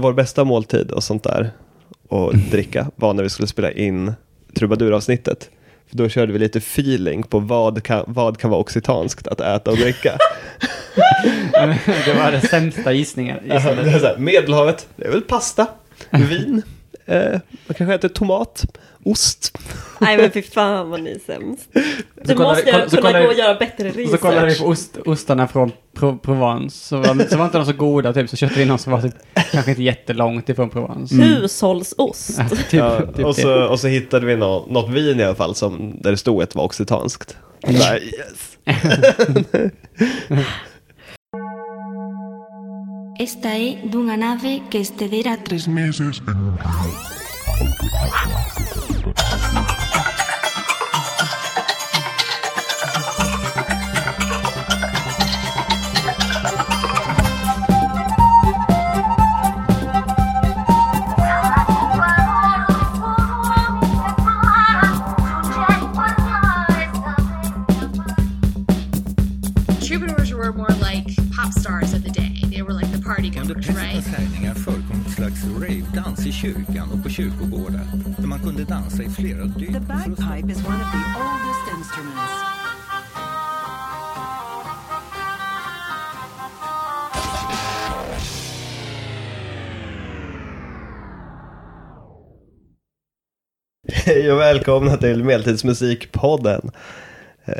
vår bästa måltid och sånt där och dricka var när vi skulle spela in trubaduravsnittet. För då körde vi lite feeling på vad kan, vad kan vara occitanskt att äta och dricka. det var det sämsta gissningen. Medelhavet, det är väl pasta, vin, eh, man kanske äter tomat, ost. Nej men fy fan vad ni är sämst. Du måste vi- jag koll- så kunna kollar gå vi- och göra bättre Och så kollade vi research. på ost, ostarna från Pro Provence. Så var, så var inte de så goda, typ. Så köpte vi någon som var typ, kanske inte jättelångt ifrån Provence. Hushållsost. typ, Ja, typ och, så, och så hittade vi nå, något vin i alla fall som, där det stod att det var occitanskt. Där, yes. Esta é dunha nave que estedera tres meses en un río. Prästernas härjningar förekom ett slags rave-dans i kyrkan och på kyrkogårdar där man kunde dansa i flera dygn. The bagpipe is one of the oldest instruments. Hej och välkomna till Medeltidsmusikpodden. Eh,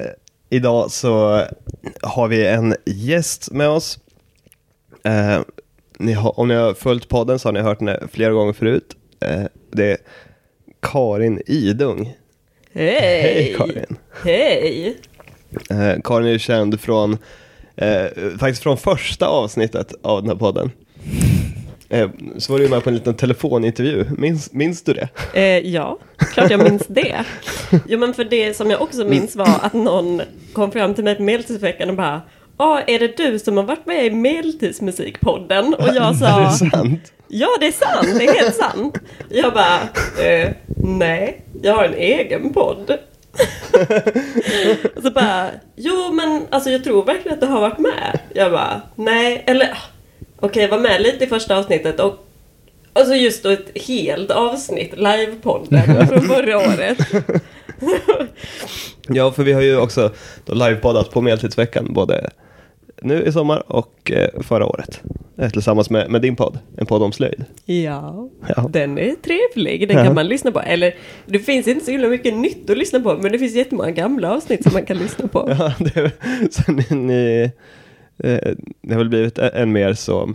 idag så har vi en gäst med oss. Eh, ni har, om ni har följt podden så har ni hört henne flera gånger förut. Eh, det är Karin Idung. Hej! Hej Karin. Hej! Eh, Karin är känd från, eh, faktiskt från första avsnittet av den här podden. Eh, så var du med på en liten telefonintervju, minns, minns du det? Eh, ja, klart jag minns det. Jo men för det som jag också minns var att någon kom fram till mig på Medeltidsveckan och bara Ja, är det du som har varit med i Medeltidsmusikpodden? Och jag Är sa det sant? Ja, det är sant, det är helt sant. Jag bara eh, Nej, jag har en egen podd. så bara Jo men alltså jag tror verkligen att du har varit med. Jag bara Nej, eller Okej, jag var med lite i första avsnittet och Alltså just då ett helt avsnitt, livepodden från förra året. Ja, för vi har ju också då livepoddat på Medeltidsveckan, både nu i sommar och eh, förra året. Eh, tillsammans med, med din podd, en podd om slöjd. Ja, Ja. den är trevlig, den kan man lyssna på. Eller det finns inte så himla mycket nytt att lyssna på, men det finns jättemånga gamla avsnitt som man kan lyssna på. Ja, det, så ni, ni, eh, det har väl blivit en mer så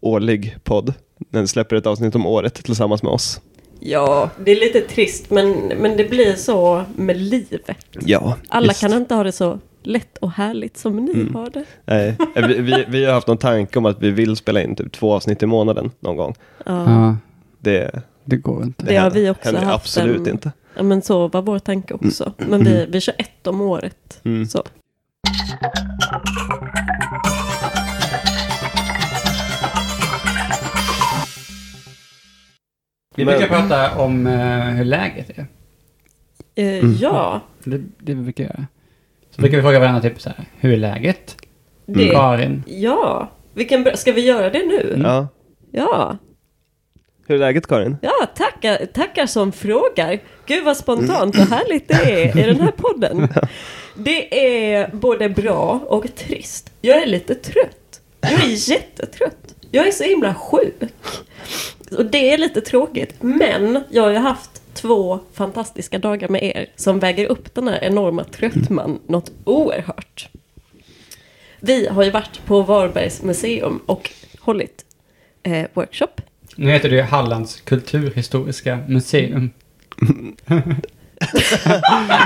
årlig podd. Den släpper ett avsnitt om året tillsammans med oss. Ja, det är lite trist, men, men det blir så med livet. Ja, Alla visst. kan inte ha det så lätt och härligt som ni Mm. har det. Nej, eh, vi, vi, vi har haft någon tanke om att vi vill spela in typ två avsnitt i månaden någon gång. Ja, Ja, Det, det går inte. Det har vi också händer haft absolut en- inte. ja, men så var vår tanke också. Men vi, vi kör ett om året. Mm. Så. Vi Men- brukar prata om eh, hur läget är. Eh, Mm. Ja, Det, det vi brukar göra. Så brukar vi fråga varandra typ så här, hur är läget? det, Karin? ja. Vilken bra, ska vi göra det nu? Ja. Ja. Hur är läget Karin? Ja, tackar, tackar som frågar. Gud vad spontant och härligt det är i den här podden. Det är både bra och trist. Jag är lite trött. Jag är jättetrött. Jag är så himla sjuk. Och det är lite tråkigt. Men jag har ju haft två fantastiska dagar med er som väger upp den här enorma tröttman något oerhört. Vi har ju varit på Varbergs museum och hållit eh, workshop. Nu heter det ju Hallands kulturhistoriska museum.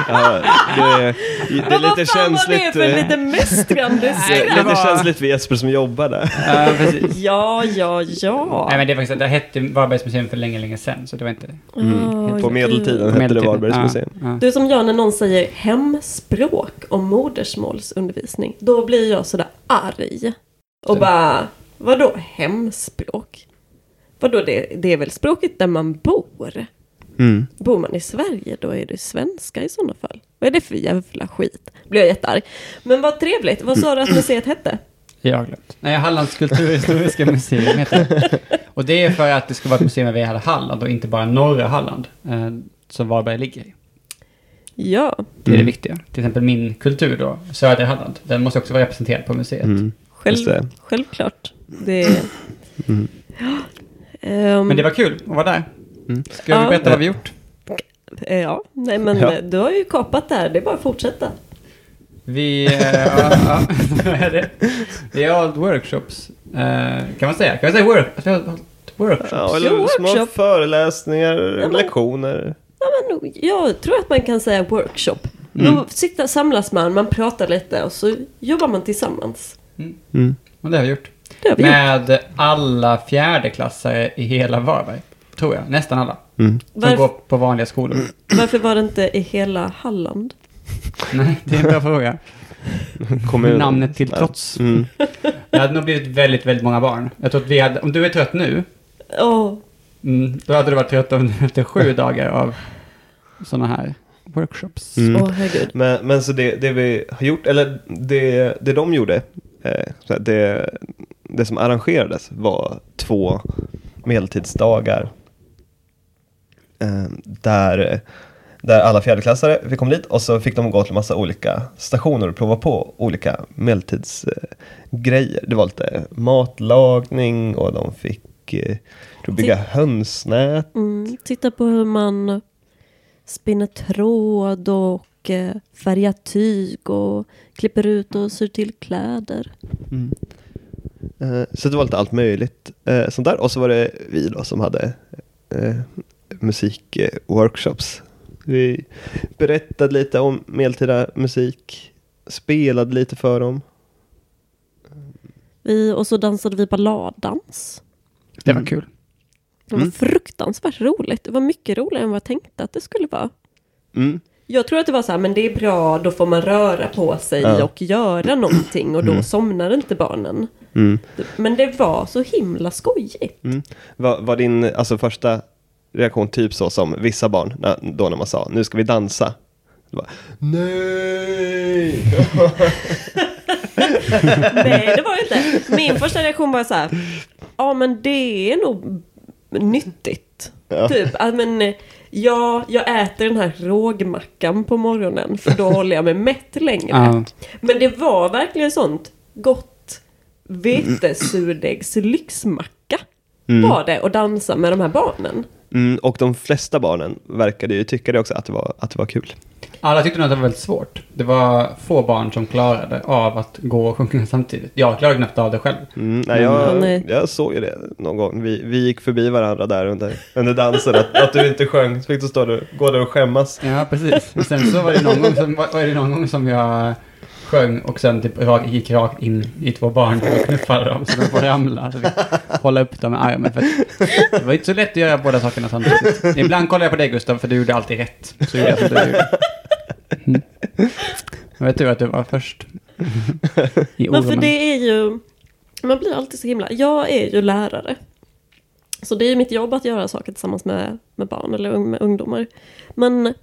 Ja, det, det är Men vad lite fan var det känsligt. för eh, lite mästrande det skräck? lite känsligt för Jesper som jobbar där. Ja, precis. Ja, ja, ja. Nej men det faktiskt, det hette Varbergs museum för länge, länge sedan, så det var inte... Mm. På gud. medeltiden På hette det medeltiden. Varbergs Ja, museum. ja. Du som jag när någon säger hemspråk och modersmålsundervisning. Då blir jag sådär arg. Och bara, vadå hemspråk? Vadå, det, det är väl språket där man bor? Mm. Bor man i Sverige då är det svenska i sådana fall. Vad är det för jävla skit? Blir jag jättearg. Men vad trevligt. Vad sa du att museet hette? Jag har glömt. Nej, Hallands kulturhistoriska museum heter det. Och det är för att det ska vara ett museum över hela Halland och inte bara norra Halland. Eh, som Varberg ligger i. Ja, Det är Mm. det viktiga. Till exempel min kultur då, södra Halland. Den måste också vara representerad på museet. Mm. själv, det. självklart. Det, Mm. Ehm, Men det var kul att vara där. Mm. Ska vi Ja. berätta vad vi gjort? eh, Ja, nej men Ja. eh, du har ju kapat där. Det är bara att fortsätta. Vi, eh, ja, ja, vad är det? Vi har hållit workshops. Kan man säga? Kan man säga work, hållit workshops? Ja, eller Jo, små workshop. föreläsningar, Ja, men- lektioner. Ja, men jag tror att man kan säga workshop. Mm. Då sitter, samlas man, man pratar lite och så jobbar man tillsammans. Mm. Och det har vi gjort. Det har vi gjort. Med alla fjärdeklassare i hela Varberg. Tror jag. Nästan alla. Mm. Som Varför- går på vanliga skolor. Varför var det inte i hela Halland? Nej, det är en bra fråga. Kommunen. Namnet till trots. Mm. Det hade nog blivit väldigt, väldigt många barn. Jag tror att vi hade, om du är trött nu, mm, då hade du varit trött om- efter sju dagar av sådana här workshops. Mm. åh herregud. Men, men så det, det vi har gjort, eller det, det de gjorde, eh, det, det som arrangerades var två medeltidsdagar. Eh, där, där alla fjärdeklassare fick komma dit och så fick de gå till massa olika stationer och prova på olika medeltidsgrejer. Grejer. det var lite matlagning och de fick eh, bygga hönsnät. Mm, titta på hur man spinner tråd och eh, färgar tyg och klipper ut och syr till kläder. Eh, Så det var lite allt möjligt sånt där. Och så var det vi då som hade musikworkshops. Vi berättade lite om medeltida musik, spelade lite för dem. Vi, och så dansade vi balladdans. Det var Mm. kul. Det var Mm. fruktansvärt roligt. Det var mycket roligare än vad jag tänkte att det skulle vara. Mm. Jag tror att det var så här, men det är bra, då får man röra på sig Ja. och göra någonting och då Mm. somnar inte barnen. Mm. Men det var så himla skojigt. Mm. Var, var din alltså, första reaktion typ så som vissa barn, när, då när man sa nu ska vi dansa? Var, Nej! Nej, det var det inte. Min första reaktion var så här, ja men det är nog nyttigt. Ja. Typ, att men ja, jag äter den här rågmackan på morgonen för då håller jag mig mätt längre. Ja. Men det var verkligen sånt gott vetesurdegs lyxmacka. Mm. Var det att dansa med de här barnen. Mm, och de flesta barnen verkade ju tycka det också, att det var, att det var kul. Alla tyckte nog att det var väldigt svårt. Det var få barn som klarade av att gå och sjunga samtidigt. Jag klarade knappt av det själv. Mm, nej, Ja, jag, jag såg ju det någon gång. Vi, vi gick förbi varandra där under, under dansen. Att, att du inte sjöng, så fick du stå där, gå där och skämmas. Ja, precis. Och sen så var det någon gång som, var var det någon gång som jag sjöng och sen typ rak, gick rakt in i två barn och knuffade dem så de får ramla. Så vi hålla upp dem med armen. För det var inte så lätt att göra båda sakerna samtidigt. Ibland kollade jag på dig Gustav, för du gjorde alltid rätt. Så gjorde jag som du gjorde. Mm. Jag vet tur att du var först. I Men för det är ju, man blir alltid så himla, jag är ju lärare. Så det är ju mitt jobb att göra saker tillsammans med, med barn eller med ungdomar. Men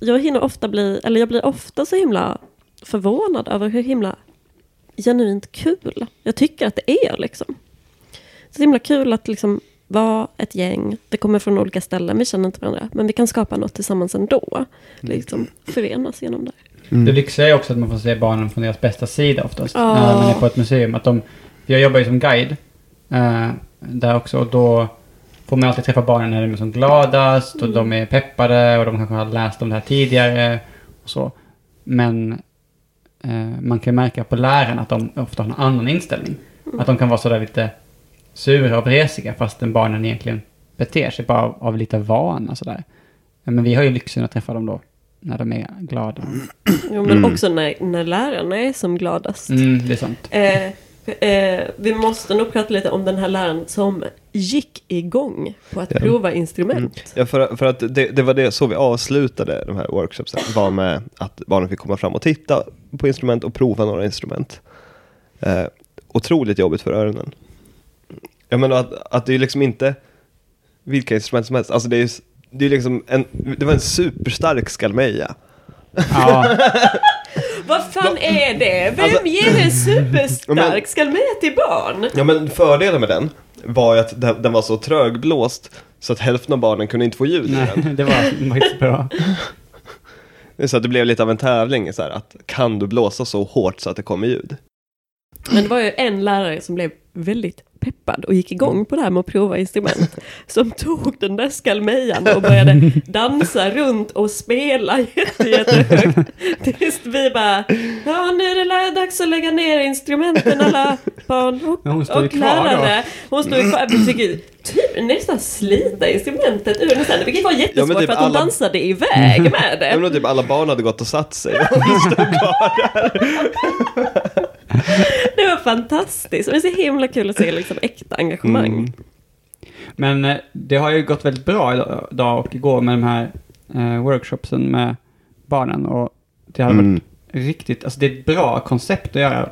jag hinner ofta bli, eller jag blir ofta så himla förvånad över hur himla genuint kul jag tycker att det är liksom. Så himla kul att liksom vara ett gäng, det kommer från olika ställen, vi känner inte varandra, men vi kan skapa något tillsammans ändå. Liksom förenas genom det. Det lyxiga är också att man får se barnen från deras bästa sida oftast. Ja. När man är på ett museum. Att de, jag jobbar ju som guide. Eh, där också. Och då får man alltid träffa barnen när de är som gladast. Och de är peppade. Och de kanske har läst om det här tidigare. Och så. Men man kan märka på lärarna att de ofta har en annan inställning. Att de kan vara sådär lite sura och vresiga. Fastän barnen egentligen beter sig bara av, av lite vana sådär. Men vi har ju lyxen att träffa dem då. När de är glada. Jo, men också när, när lärarna är som gladast. Mm, det är sant. Eh, eh, vi måste nog prata lite om den här läraren som gick igång på att Ja. prova instrument. Ja, för, för att det, det var det så vi avslutade de här workshopsen. Var med att barnen fick komma fram och titta på instrument och prova några instrument. Eh, otroligt jobbigt för öronen. Jag menar att, att det är liksom inte vilka instrument som helst. Alltså det är, ju- det är liksom en, det var en superstark skalmeja. Ja, Vad fan är det? Vem Alltså- ger en superstark skalmet till barn? Ja men fördelen med den var ju att den, den var så trögblåst så att hälften av barnen kunde inte få ljud i den. Nej, det var faktiskt bra. Så att det blev lite av en tävling, så här, att kan du blåsa så hårt så att det kommer ljud? Men det var ju en lärare som blev väldigt peppad och gick igång på det här med att prova instrument. Som tog den där skalmejan och började dansa runt och spela jätte, jättehögt. Tills vi bara, ja nu är det dags att lägga ner instrumenten alla barn och, Men hon står och lärare. Hon stod ju kvar, vi fick typ nästan slita instrumentet ur sen, vilket var jättesvårt Ja, men typ för att hon alla- dansade iväg med det. Även om typ alla barn hade gått och satt sig. och stod kvar. Det var fantastiskt. Och det är så himla kul att se liksom äkta engagemang. Mm. Men eh, det har ju gått väldigt bra idag- och igår med de här eh, workshopsen med barnen. Och det har Mm. varit riktigt, alltså det är ett bra koncept att göra.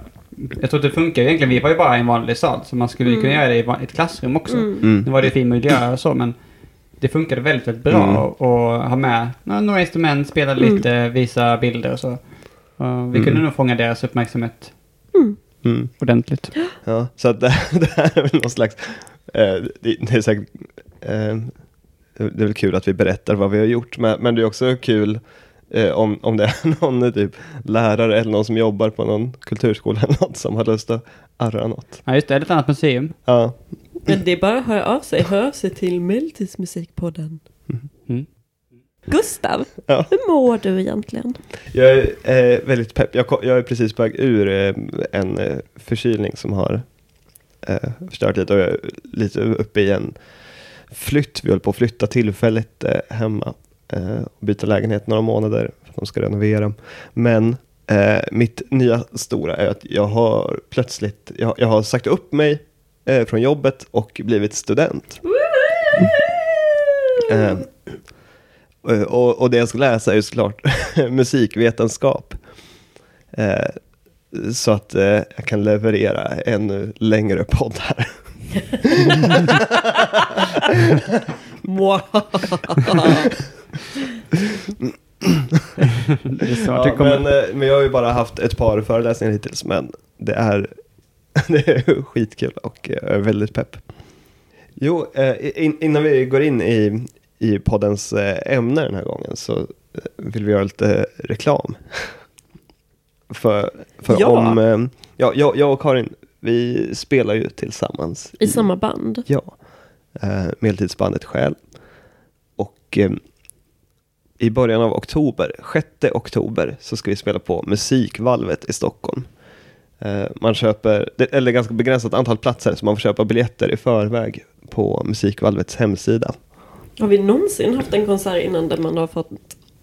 Jag tror att det funkar ju egentligen. Vi var ju bara i en vanlig sal, så man skulle ju kunna göra det i ett klassrum också. Mm. Nu var det fin miljö och så, men det funkade väldigt, väldigt bra Mm. att att ha med några instrument, spela lite, visa bilder och så. Och vi kunde nog fånga deras uppmärksamhet Mm. ordentligt. Ja, så att det, det här är väl någon slags, eh, det, det är säkert, eh, det är väl kul att vi berättar vad vi har gjort, men, men det är också kul eh, om, om det är någon typ lärare eller någon som jobbar på någon kulturskola eller något som har lust att arra något. Ja, just det. Eller ett annat museum. Ja, Men det är bara att höra av sig. Hör av sig till Medeltidsmusikpodden. Mm. Gustav, Ja. hur mår du egentligen? jag är eh, väldigt pepp. Jag, jag är precis på väg ur eh, en eh, förkylning som har eh, förstört lite och jag är lite uppe i en flytt. Vi håller på att flytta tillfälligt eh, hemma eh, och byta lägenhet några månader för att de ska renovera. Men mitt nya stora är att jag har plötsligt, jag, jag har sagt upp mig från jobbet och blivit student. Eh, och, och det jag ska läsa är såklart musikvetenskap. Eh, så att eh, jag kan leverera ännu längre poddar. Det är svårt. Ja, men, eh, men jag har ju bara haft ett par föreläsningar hittills, men det är, det är skitkul och jag är väldigt pepp. Jo, eh, in, innan vi går in i, i poddens eh, ämne den här gången så eh, vill vi göra lite reklam. För, för Ja. om, eh, ja, jag, jag och Karin, vi spelar ju tillsammans. I samma band? Ja, eh, medeltidsbandet Själ. Och eh, i början av oktober, 6 oktober, så ska vi spela på Musikvalvet i Stockholm. Eh, man köper, eller ganska begränsat antal platser, så man får köpa biljetter i förväg på Musikvalvets hemsida. Har vi någonsin haft en konsert innan där man har fått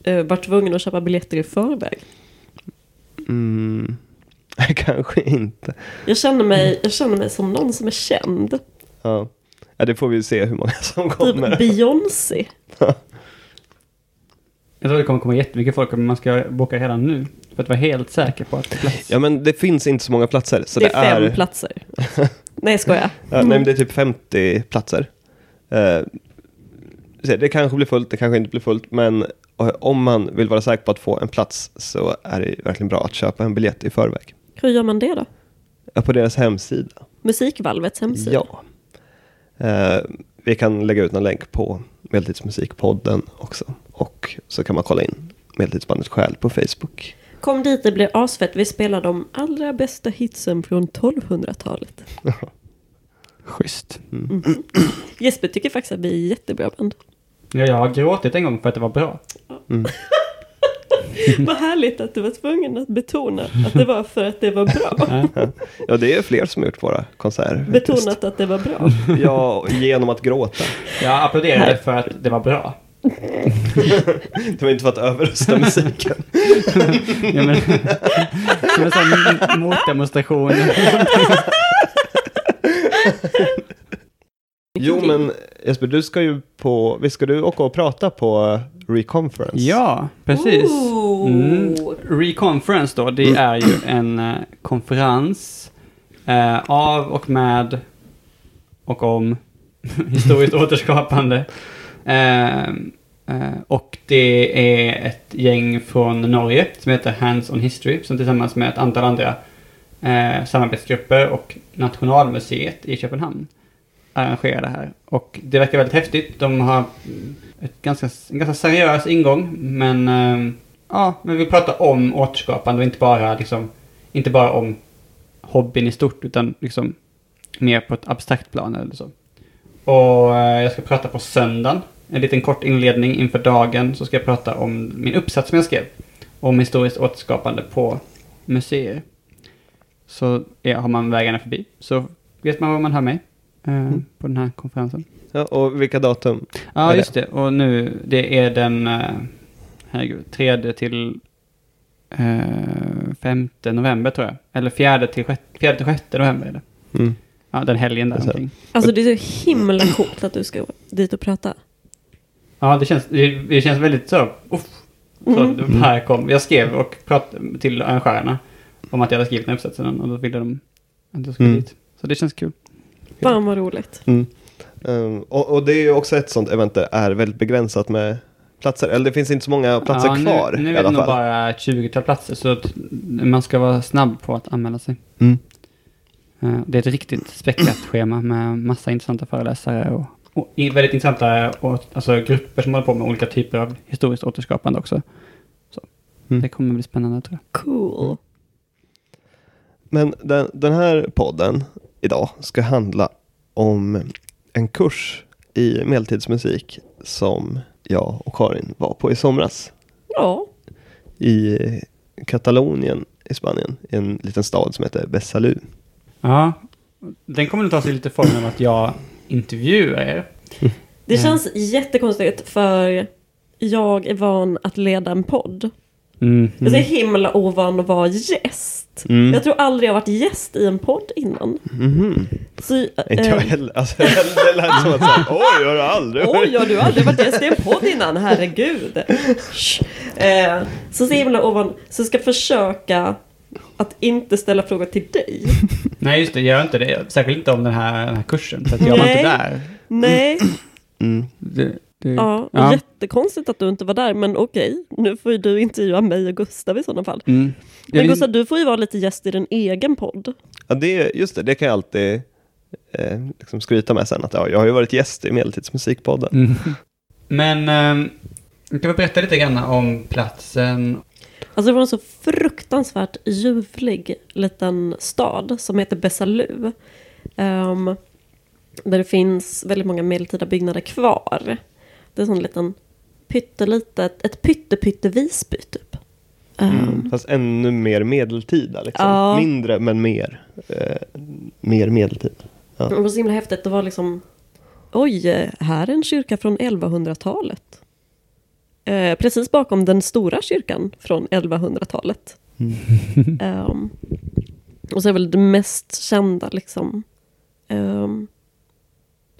eh, varit tvungen att köpa biljetter i förväg? Mm, kanske inte. Jag känner, mig, jag känner mig som någon som är känd. Ja. ja, det får vi se hur många som Typ kommer. Beyoncé. Jag tror det kommer komma jättemycket folk, men man ska boka redan nu. För att vara helt säker på att det är plats. Ja, men det finns inte så många platser. Så det är fem platser. Nej, jag skojar. Ja, nej, men det är typ 50 platser. Så det kanske blir fullt, det kanske inte blir fullt, men eh, om man vill vara säker på att få en plats så är det verkligen bra att köpa en biljett i förväg. Hur gör man det då? På deras hemsida. Musikvalvets hemsida? Ja. Eh, vi kan lägga ut en länk på Medeltidsmusikpodden också. Och så kan man kolla in Medeltidsbandet Själ på Facebook. Kom dit, det blir asfett. Vi spelar de allra bästa hitsen från 1200-talet. Schysst. Jesper tycker faktiskt att vi är jättebra band. Ja, jag har gråtit en gång för att det var bra. Vad härligt att du var tvungen att betona att det var för att det var bra. Ja, det är fler som har gjort våra konserter. faktiskt. Betonat att det var bra. Ja, genom att gråta. Jag applåderade för att det var bra. Det var inte för att överrösta musiken. Ja, men, som en sån motdemonstration. Jo men Jesper, du ska ju på, visst ska du åka och prata på Reconference? Ja, precis. Mm. Reconference då, det är ju en eh, konferens eh, av och med och om historiskt återskapande. Eh, eh, och det är ett gäng från Norge som heter Hands on History som tillsammans med ett antal andra eh, samarbetsgrupper och Nationalmuseet i Köpenhamn arrangera det här. Och det verkar väldigt häftigt. De har ett ganska, en ganska seriös ingång. Men, eh, ja, men vi pratar om återskapande och inte bara, liksom, inte bara om hobbyn i stort. Utan liksom mer på ett abstrakt plan eller så. Och eh, jag ska prata på söndagen. En liten kort inledning inför dagen. Så ska jag prata om min uppsats som jag skrev. Om historiskt återskapande på museer. Så ja, har man vägarna förbi så vet man var man hör mig eh, på den här konferensen. Ja, och vilka datum? Ja, just det. Och nu, det är den, eh, herregud, tredje till eh, femte november tror jag. Eller fjärde till, sjätte, fjärde till sjätte november är det. Mm. Ja, den helgen där Alltså. Alltså det är så himla coolt att du ska dit och prata. Ja, det känns, det, det känns väldigt så, uff. Så Mm. här kom, jag skrev och pratade till arrangörerna om att jag hade skrivit den här uppsatsen och då ville de att jag skulle Mm. dit. Så det känns kul. Fan vad roligt. Mm. Um, och, och det är ju också ett sånt event där det är väldigt begränsat med platser. Eller det finns inte så många platser ja, kvar nu, nu i är det nog bara ett 20-tal platser så att man ska vara snabb på att anmäla sig. Mm. Eh, Det är ett riktigt späckat schema med massa intressanta föreläsare och, och väldigt intressanta och, alltså, grupper som håller på med olika typer av historiskt återskapande också. Så Mm. det kommer bli spännande tror jag. Cool. Men den, den här podden idag ska handla om en kurs i medeltidsmusik som jag och Karin var på i somras Ja. i Katalonien i Spanien, i en liten stad som heter Besalú. Ja, den kommer nog ta sig lite formen av att jag intervjuar er. Det Mm. känns jättekonstigt för jag är van att leda en podd. Mm. Jag är så himla ovan att vara gäst. Mm. Jag tror aldrig jag har varit gäst i en podd innan. Mhm. Så, Inte jag eh, heller. Alltså, det lät som att säga, oj, har du aldrig Oj, ja, du har aldrig varit gäst i en podd innan, herregud. Eh, så så himla ovan, så jag ska försöka att inte ställa frågor till dig. Nej, just det, gör inte det. Särskilt inte om den här, den här kursen, för att jag var Nej. inte där. Nej, Mm. Det, det, ja, ja. jättekonstigt att du inte var där, men okej. Nu får ju du intervjua mig och Gustav i sådana fall. Mm. Men Gustav, du får ju vara lite gäst i din egen podd. Ja, det, just det, det kan jag alltid eh, liksom skryta med sen. Att ja, jag har ju varit gäst i Medeltidsmusikpodden. Mm. Men jag kan väl berätta lite grann om platsen. Alltså det var en så fruktansvärt ljuvlig liten stad som heter Besalú. Ehm, där det finns väldigt många medeltida byggnader kvar. Det är en sån liten pyttelitet, ett pytte-pytte Visby typ. Ehm, Mm. Fast ännu mer medeltida. Liksom. Ja. Mindre men mer. Eh, mer medeltid. Ja. Det var så himla häftigt. Det var liksom, oj, eh, här är en kyrka från 1100-talet. Eh, precis bakom den stora kyrkan från 1100-talet. Ehm, och så är väl det mest kända, liksom, ehm,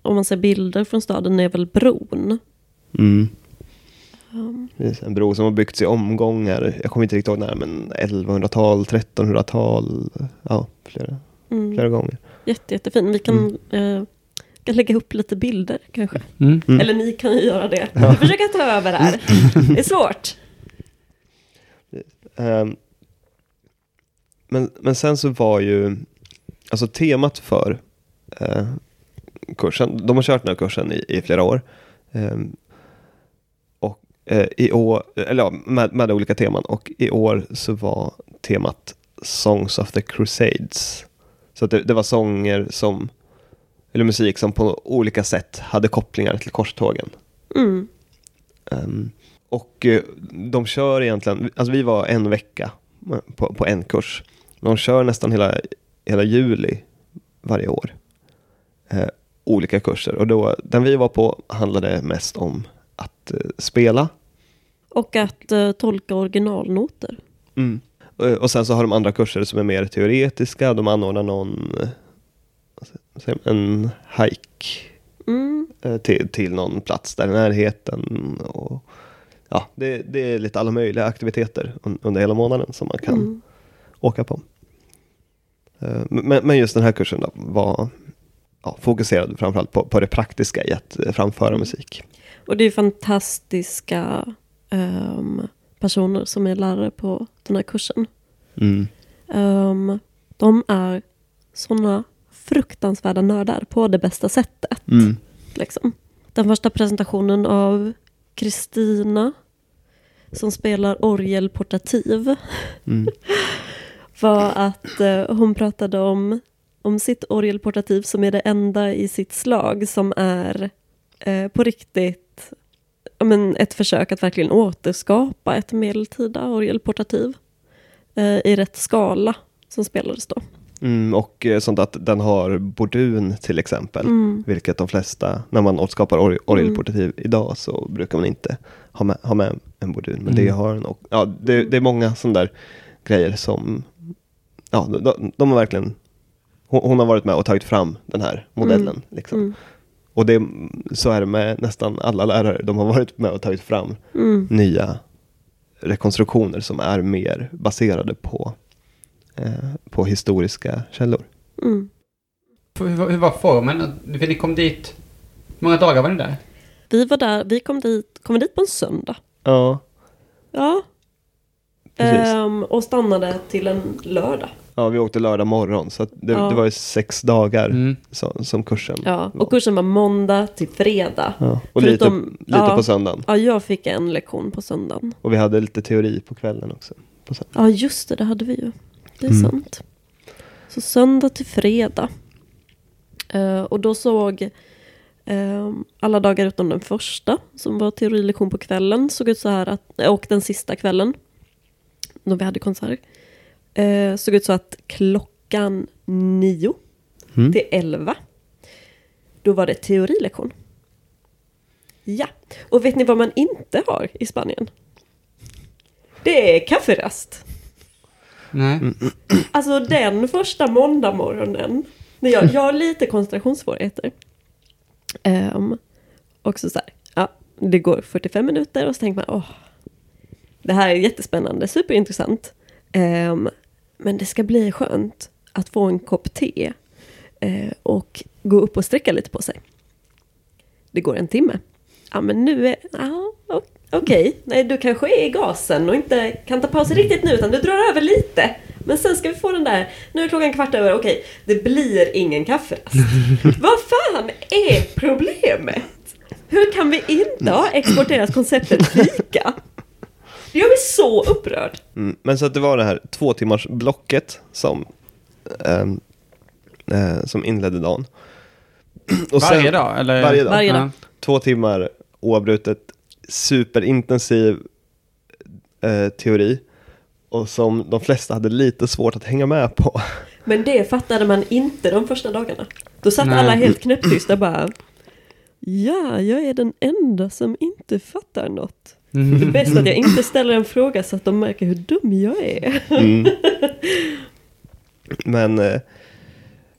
om man ser bilder från staden, är väl bron. Mm. En bro som har byggts i omgångar. Jag kommer inte riktigt ihåg när, men 1100-tal, 1300-tal. Ja, flera, mm, flera gånger. jätte, jättefin. Vi kan, eh, kan lägga upp lite bilder kanske. Mm. Mm. Eller ni kan ju göra det. Vi försöker ta över här. Det är svårt. Ehm, men, men sen så var ju, alltså temat för eh, kursen, de har kört den här kursen i, i flera år. Eh, i år, eller ja, med, med olika teman. Och i år så var temat Songs of the Crusades. Så det, det var sånger som, eller musik som på olika sätt hade kopplingar till korstågen. Mm. Ehm, och eh, de kör egentligen, alltså vi var en vecka på, på en kurs. De kör nästan hela, hela juli varje år. Eh, olika kurser. Och då, den vi var på handlade mest om att eh, spela. Och att eh, tolka originalnoter. Mm. Och, och sen så har de andra kurser som är mer teoretiska. De anordnar någon, eh, en hike Mm. eh, till, till någon plats där i närheten. Och, ja, det, det är lite alla möjliga aktiviteter un, under hela månaden som man kan Mm. åka på. Eh, Men, men just den här kursen då var ja, fokuserad framförallt på, på det praktiska i att eh, framföra musik. Och det är fantastiska ehm, personer som är lärare på den här kursen. Mm. Ehm, de är sådana fruktansvärda nördar på det bästa sättet. Mm. Liksom. Den första presentationen av Kristina som spelar orgelportativ Mm. var att eh, hon pratade om, om sitt orgelportativ som är det enda i sitt slag som är eh, på riktigt men ett försök att verkligen återskapa ett medeltida orgelportativ eh, i rätt skala som spelades då. Mm, och eh, sånt att den har bordun till exempel. Mm. Vilket de flesta, när man återskapar or- orgelportativ idag så brukar man inte ha med, ha med en bordun. Men det Mm. har den och, ja, det, det är många sådana där grejer som, ja, de, de har verkligen, hon, hon har varit med och tagit fram den här modellen. Liksom. Mm. Och det, så är det med nästan alla lärare. De har varit med och tagit fram Mm. nya rekonstruktioner som är mer baserade på, eh, på historiska källor. Mm. Hur, var- hur var formen? För ni kom dit... Hur många dagar var ni där? Vi var där, vi kom dit, kom dit på en söndag. Ja, Ja. Precis. Ehm, och stannade till en lördag. Ja vi åkte lördag morgon så att det, Ja. det var ju sex dagar Mm. som, som kursen Ja, var. och kursen var måndag till fredag. Ja, och Förutom- lite, lite ja. på söndagen. Ja, jag fick en lektion på söndagen. Och vi hade lite teori på kvällen också. På. Ja, just det, det hade vi ju. Det är Mm. sant. Så söndag till fredag. Eh, och då såg eh, alla dagar utom den första, som var teorilektion på kvällen, såg ut så här att, och den sista kvällen, då vi hade konsert, eh, såg ut så att klockan nio Mm. till elva, då var det teorilektion. Ja, och vet ni vad man inte har i Spanien? Det är kafferast. Nej. Mm. Alltså den första måndagmorgonen. När jag, jag har lite koncentrationssvårigheter. Um, också så här, ja, det går 45 minuter och så tänker man, åh, det här är jättespännande, superintressant. Ehm, men det ska bli skönt att få en kopp te eh, och gå upp och sträcka lite på sig. Det går en timme. Ja, men nu är, ja, okej, nej du kanske är i gasen och inte kan ta paus riktigt nu utan du drar över lite. Men sen ska vi få den där, nu är klockan kvart över, okej, det blir ingen kafferast. Vad fan är problemet? Hur kan vi inte ha exporterat konceptet fika? Gör mig så upprörd. Mm. Men så att det var det här två timmars blocket som, ehm, eh, som inledde dagen. Och sen- Varje dag? Eller? Varje dag. Varje dag. Ja. Två timmar oavbrutet, superintensiv eh, teori. Och som de flesta hade lite svårt att hänga med på. Men det fattade man inte de första dagarna. Då satt Nej. alla helt knäpptysta bara. Ja, jag är den enda som inte fattar något. Det är Mm. bäst att jag inte ställer en fråga så att de märker hur dum jag är. Mm. Men, eh,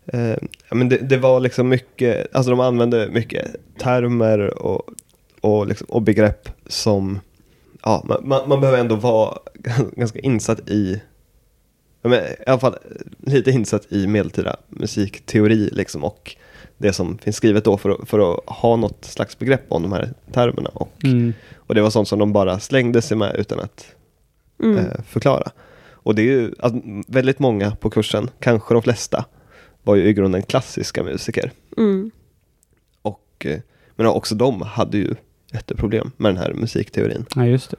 eh, ja, men det, det var liksom mycket, alltså de använde mycket termer och, och, liksom, och begrepp som, ja, man, man, man behöver ändå vara ganska insatt i, men, i alla fall lite insatt i medeltida musikteori liksom och det som finns skrivet då för att, för att ha något slags begrepp om de här termerna. Och, Mm. och det var sånt som de bara slängde sig med utan att Mm. eh, förklara. Och det är ju alltså, väldigt många på kursen, kanske de flesta, var ju i grunden klassiska musiker. Mm. Och, eh, men också de hade ju jätteproblem med den här musikteorin. Ja, just det.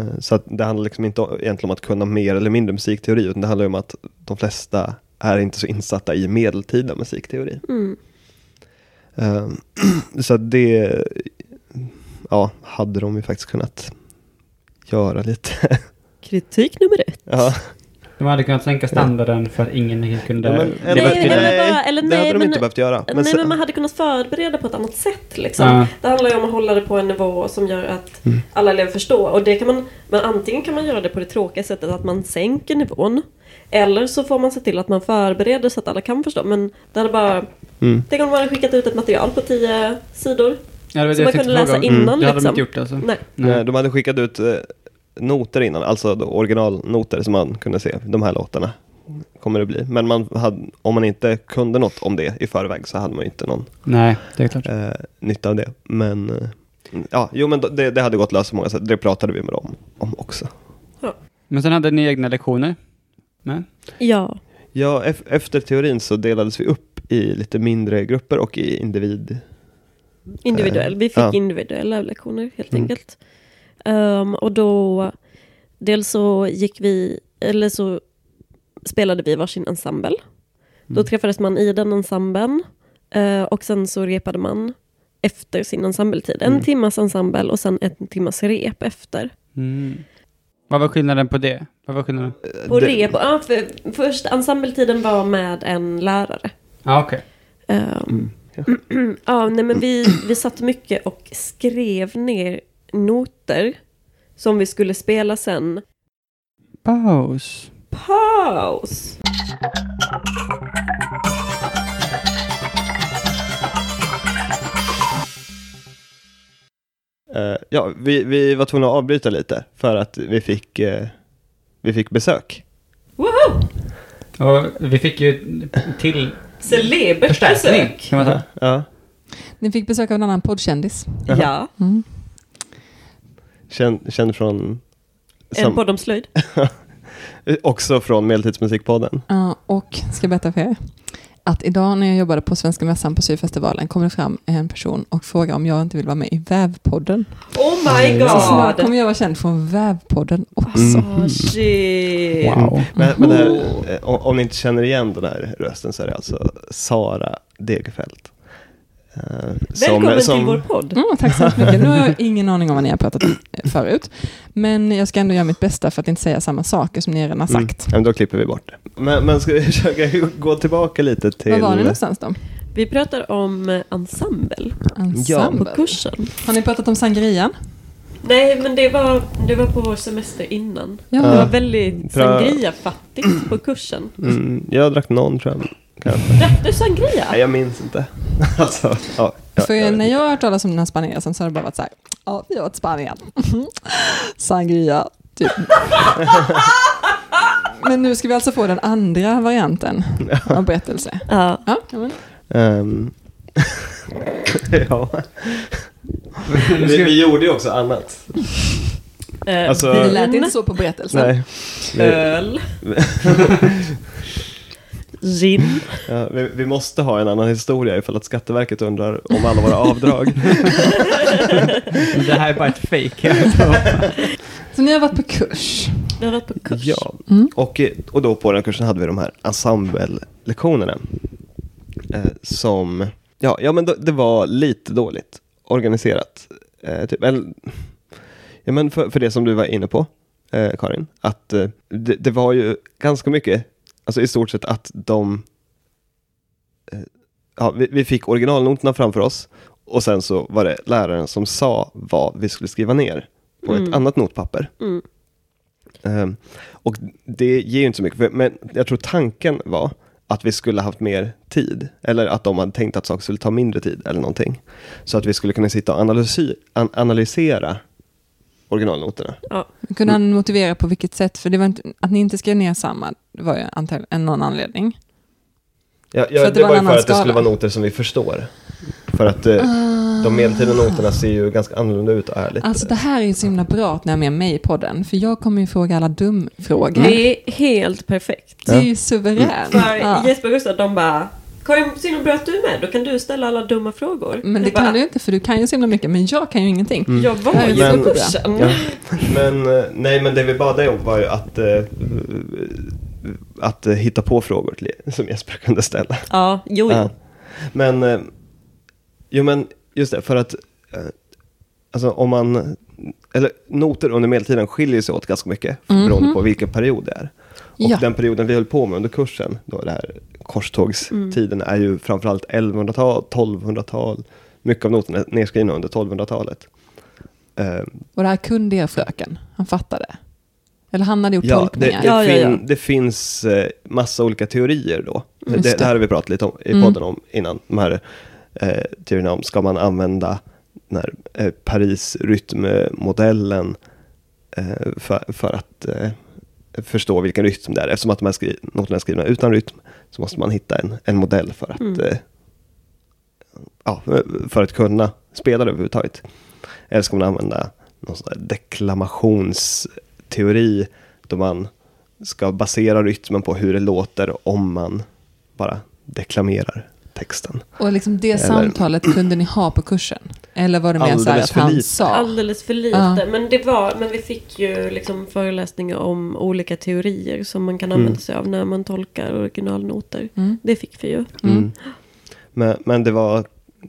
Eh, så att det handlar liksom inte om, egentligen om att kunna mer eller mindre musikteori, utan det handlar om att de flesta är inte så insatta i medeltida musikteori. Mm. Eh, så det, ja, hade de ju faktiskt kunnat göra lite. Kritik nummer ett. ja. De hade kunnat sänka standarden för att ingen kunde... Ja, men- leva Nej, eller det. bara- eller det nej, hade de men- inte behövt göra. Nej sen- men man hade kunnat förbereda på ett annat sätt liksom. Ja. Det handlar ju om att hålla det på en nivå som gör att Mm. alla elever förstår. Och det kan man, men antingen kan man göra det på det tråkiga sättet att man sänker nivån. Eller så får man se till att man förbereder så att alla kan förstå. Men det hade bara... Mm. Tänk om man hade skickat ut ett material på tio sidor. Ja, det var det Som man kunde läsa om. innan Det hade de liksom. inte gjort alltså. Nej. Nej, de hade skickat ut eh, noter innan, alltså originalnoter som man kunde se. De här låtarna kommer det bli. Men man hade, om man inte kunde något om det i förväg så hade man ju inte någon Nej, det är klart. eh, nytta av det. Men eh, ja, jo men det, det hade gått löst på många sätt. Det pratade vi med dem om också. Men sen hade ni egna lektioner? Nej? Ja. Ja, ef- efter teorin så delades vi upp i lite mindre grupper och i individ. Individuell. Vi fick Ja. individuella lektioner helt Mm. enkelt. Ehm, och då, dels så gick vi, eller så spelade vi varsin ensemble. Då Mm. träffades man i den ensemblen eh, och sen så repade man efter sin ensembletid. En Mm. timmas ensemble och sen en timmas rep efter. Mm. Vad var skillnaden på det? Vad var skillnaden? På Det- rep, ja, för, först ensembletiden var med en lärare. Ja, okej. Ehm, ja, nej men vi, vi satt mycket och skrev ner noter som vi skulle spela sen. Paus. Paus! Eh, ja, vi, vi var tvungna att avbryta lite för att vi fick, eh, vi fick besök. Woho! Och vi fick ju till Celebert förstärkning, besök! kan man säga. Ja, Ni fick besök av en annan poddkändis. Ja, Mm. känd, känd från... en podd om slöjd. också från Medeltidsmusikpodden. Ja, och ska jag berätta för er att idag när jag jobbade på Svenska Mässan på Syfestivalen kom det fram en person och frågade om jag inte vill vara med i Vävpodden. Oh my Så snart god! kommer jag vara känd från Vävpodden också. Oh, shit. Wow. Men, men här, eh, om, om ni inte känner igen den här rösten så är det alltså Sara Degerfelt. Eh, som- Välkommen som- till vår podd. Mm, tack så mycket. Nu har jag ingen aning om vad ni har pratat om förut. Men jag ska ändå göra mitt bästa för att inte säga samma saker som ni redan har Mm, sagt. ja, men då klipper vi bort det. Men, men ska vi försöka gå tillbaka lite till... Var var ni någonstans då? Vi pratar om eh, ensemble på Ensemble. kursen. Har ni pratat om sangrian? Nej, men det var, det var på vår semester innan. Ja. Det var väldigt sangria-fattigt på kursen. Mm, jag drack någon tror jag. Drack du sangria? Nej, jag minns inte. alltså, ja, ja, För jag när inte. jag har hört talas om den här spanjaresan så har det bara varit så här, ja, vi i Spanien. Sangria, typ. Men nu ska vi alltså få den andra varianten av berättelse. Ja. Ja. Ehm, ja. vi, vi gjorde ju också annat. Eh, Alltså- Det lät inte så på berättelsen. Nej. Öl, gin. ja, vi, vi måste ha en annan historia ifall att Skatteverket undrar om alla våra avdrag. Det här är bara ett fake. Så ni har varit på kurs. Vi har varit på kurs. Ja, Mm. och, eh, och då på den kursen hade vi de här ensemble-lektionerna. Eh, som, ja, ja men då, det var lite dåligt organiserat. Eh, typ, eller, ja men för, för det som du var inne på, eh, Karin, att eh, det, det var ju ganska mycket, alltså i stort sett att de, eh, ja, vi, vi fick originalnoterna framför oss och sen så var det läraren som sa vad vi skulle skriva ner på ett Mm. annat notpapper. Mm. Ehm, och det ger ju inte så mycket, för- men jag tror tanken var att vi skulle haft mer tid, eller att de hade tänkt att saker skulle ta mindre tid eller någonting. Så att vi skulle kunna sitta och analysi- an- analysera originalnoterna. Ja. Kunde han motivera på vilket sätt? För det var inte, att ni inte skrev ner samma var ju antagligen en någon anledning. Ja, ja, att det, det var var ju för att det skulle skala. vara noter som vi förstår. För att eh, de medeltida noterna ser ju ganska annorlunda ut och är lite... Alltså det här är ju så himla bra att ni har med mig i podden. För jag kommer ju fråga alla dumfrågor. Det är helt perfekt. Det är ju suveränt. För Ja. Jesper och Gustav, de bara Karin, synd bra att du är med. Då kan du ställa alla dumma frågor. Men det Jag bara, kan du inte för du kan ju så himla mycket. Men jag kan ju ingenting. Jag var ju på Men- kursen. Ja. Men, eh, nej, men det vi bad dig om var ju att, eh, att eh, hitta på frågor till, som Jesper kunde ställa. Ja, jo, jo. Ja. Men, eh, jo men just det, för att eh, alltså om man, eller noter under medeltiden skiljer sig åt ganska mycket beroende på vilken period det är. Och Ja. den perioden vi höll på med under kursen, då det här korstågstiden, är ju framförallt 1100-tal, 1200-tal. Mycket av noterna är nedskrivna under 1200-talet. Eh, Och det här kunde er fröken. Han fattade. Eller han hade gjort Ja, det, tolkningar. det, Ja, ja, fin, ja. det finns eh, massa olika teorier då. Det, det. det här har vi pratat lite om i Mm. podden om innan. De här eh, teorierna om, ska man använda den här eh, Paris-rytmmodellen eh, för, för att eh, förstå vilken rytm det är. Eftersom att de här skri- noterna är skrivna utan rytm så måste man hitta en, en modell för att, Mm. eh, ja, för att kunna spela det överhuvudtaget. Eller ska man använda någon sån där deklamationsteori då man ska basera rytmen på hur det låter om man bara deklamerar texten. Och liksom det Eller- samtalet kunde ni ha på kursen? Eller var det mer så att för han lite. sa? Alldeles för lite. Ja. Men, det var, men vi fick ju liksom föreläsningar om olika teorier som man kan använda sig av när man tolkar originalnoter. Mm. Det fick vi ju. Mm. Men, men det var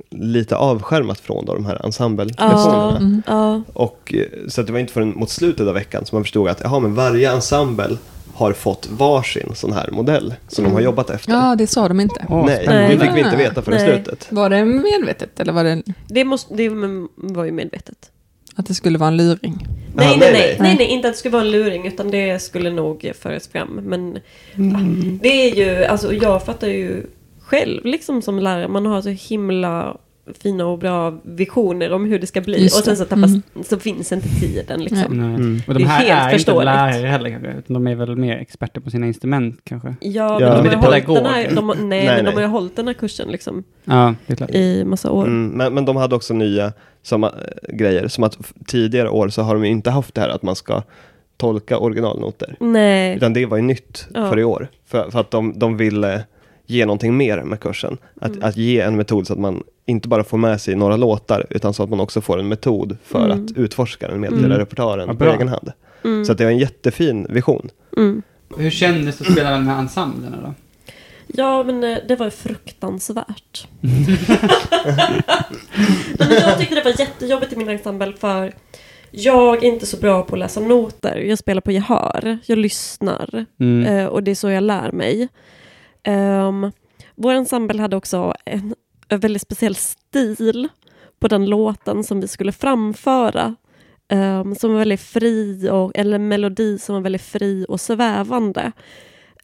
lite avskärmat från då, de här ensemble-lektionerna. Mm. ja. Och, eh, så att det var inte förrän mot slutet av veckan som man förstod att jaha, men varje ensemble har fått varsin sån här modell som de har jobbat efter. Ja, det sa de inte. Åh, Nej, spännande. det fick vi inte veta förrän Nej. slutet. Var det medvetet eller var det Det, måste, det var ju medvetet. att det skulle vara en luring? Nej, Jaha, nej, nej, nej, nej. nej, nej, inte att det skulle vara en luring utan det skulle nog föras fram. Men Mm. det är ju, alltså jag fattar ju själv liksom som lärare, man har så himla fina och bra visioner om hur det ska bli. Just och sen så, tappas, Mm. så finns inte tiden liksom. Nej. Mm. Och Det de är här helt är inte lärare heller utan de är väl mer experter på sina instrument kanske. Ja, Ja. men De är de, har hållit den här, pedagoger. de, nej, Nej, men de nej. har ju hållit den här kursen liksom Ja, det är klart. i massa år. Mm, men, men de hade också nya samma, eh, grejer, som att tidigare år så har de ju inte haft det här att man ska tolka originalnoter. Nej. Utan det var ju nytt Ja. för i år. För, för att de, de ville ge någonting mer med kursen. Att, Mm. att ge en metod så att man inte bara får med sig några låtar, utan så att man också får en metod för Mm. att utforska den medeltida Mm. repertoaren Vad på egen hand. Mm. Så att det var en jättefin vision. Mm. Hur kändes det att spela de här ensemblerna då? Ja, men eh, det var fruktansvärt. Men jag tyckte det var jättejobbigt i min ensemble för jag är inte så bra på att läsa noter. Jag spelar på gehör. Jag lyssnar. Mm. Eh, och det är så jag lär mig. Um, vår ensemble hade också en, en väldigt speciell stil på den låten som vi skulle framföra. Um, som var väldigt fri, och, eller en melodi som var väldigt fri och svävande.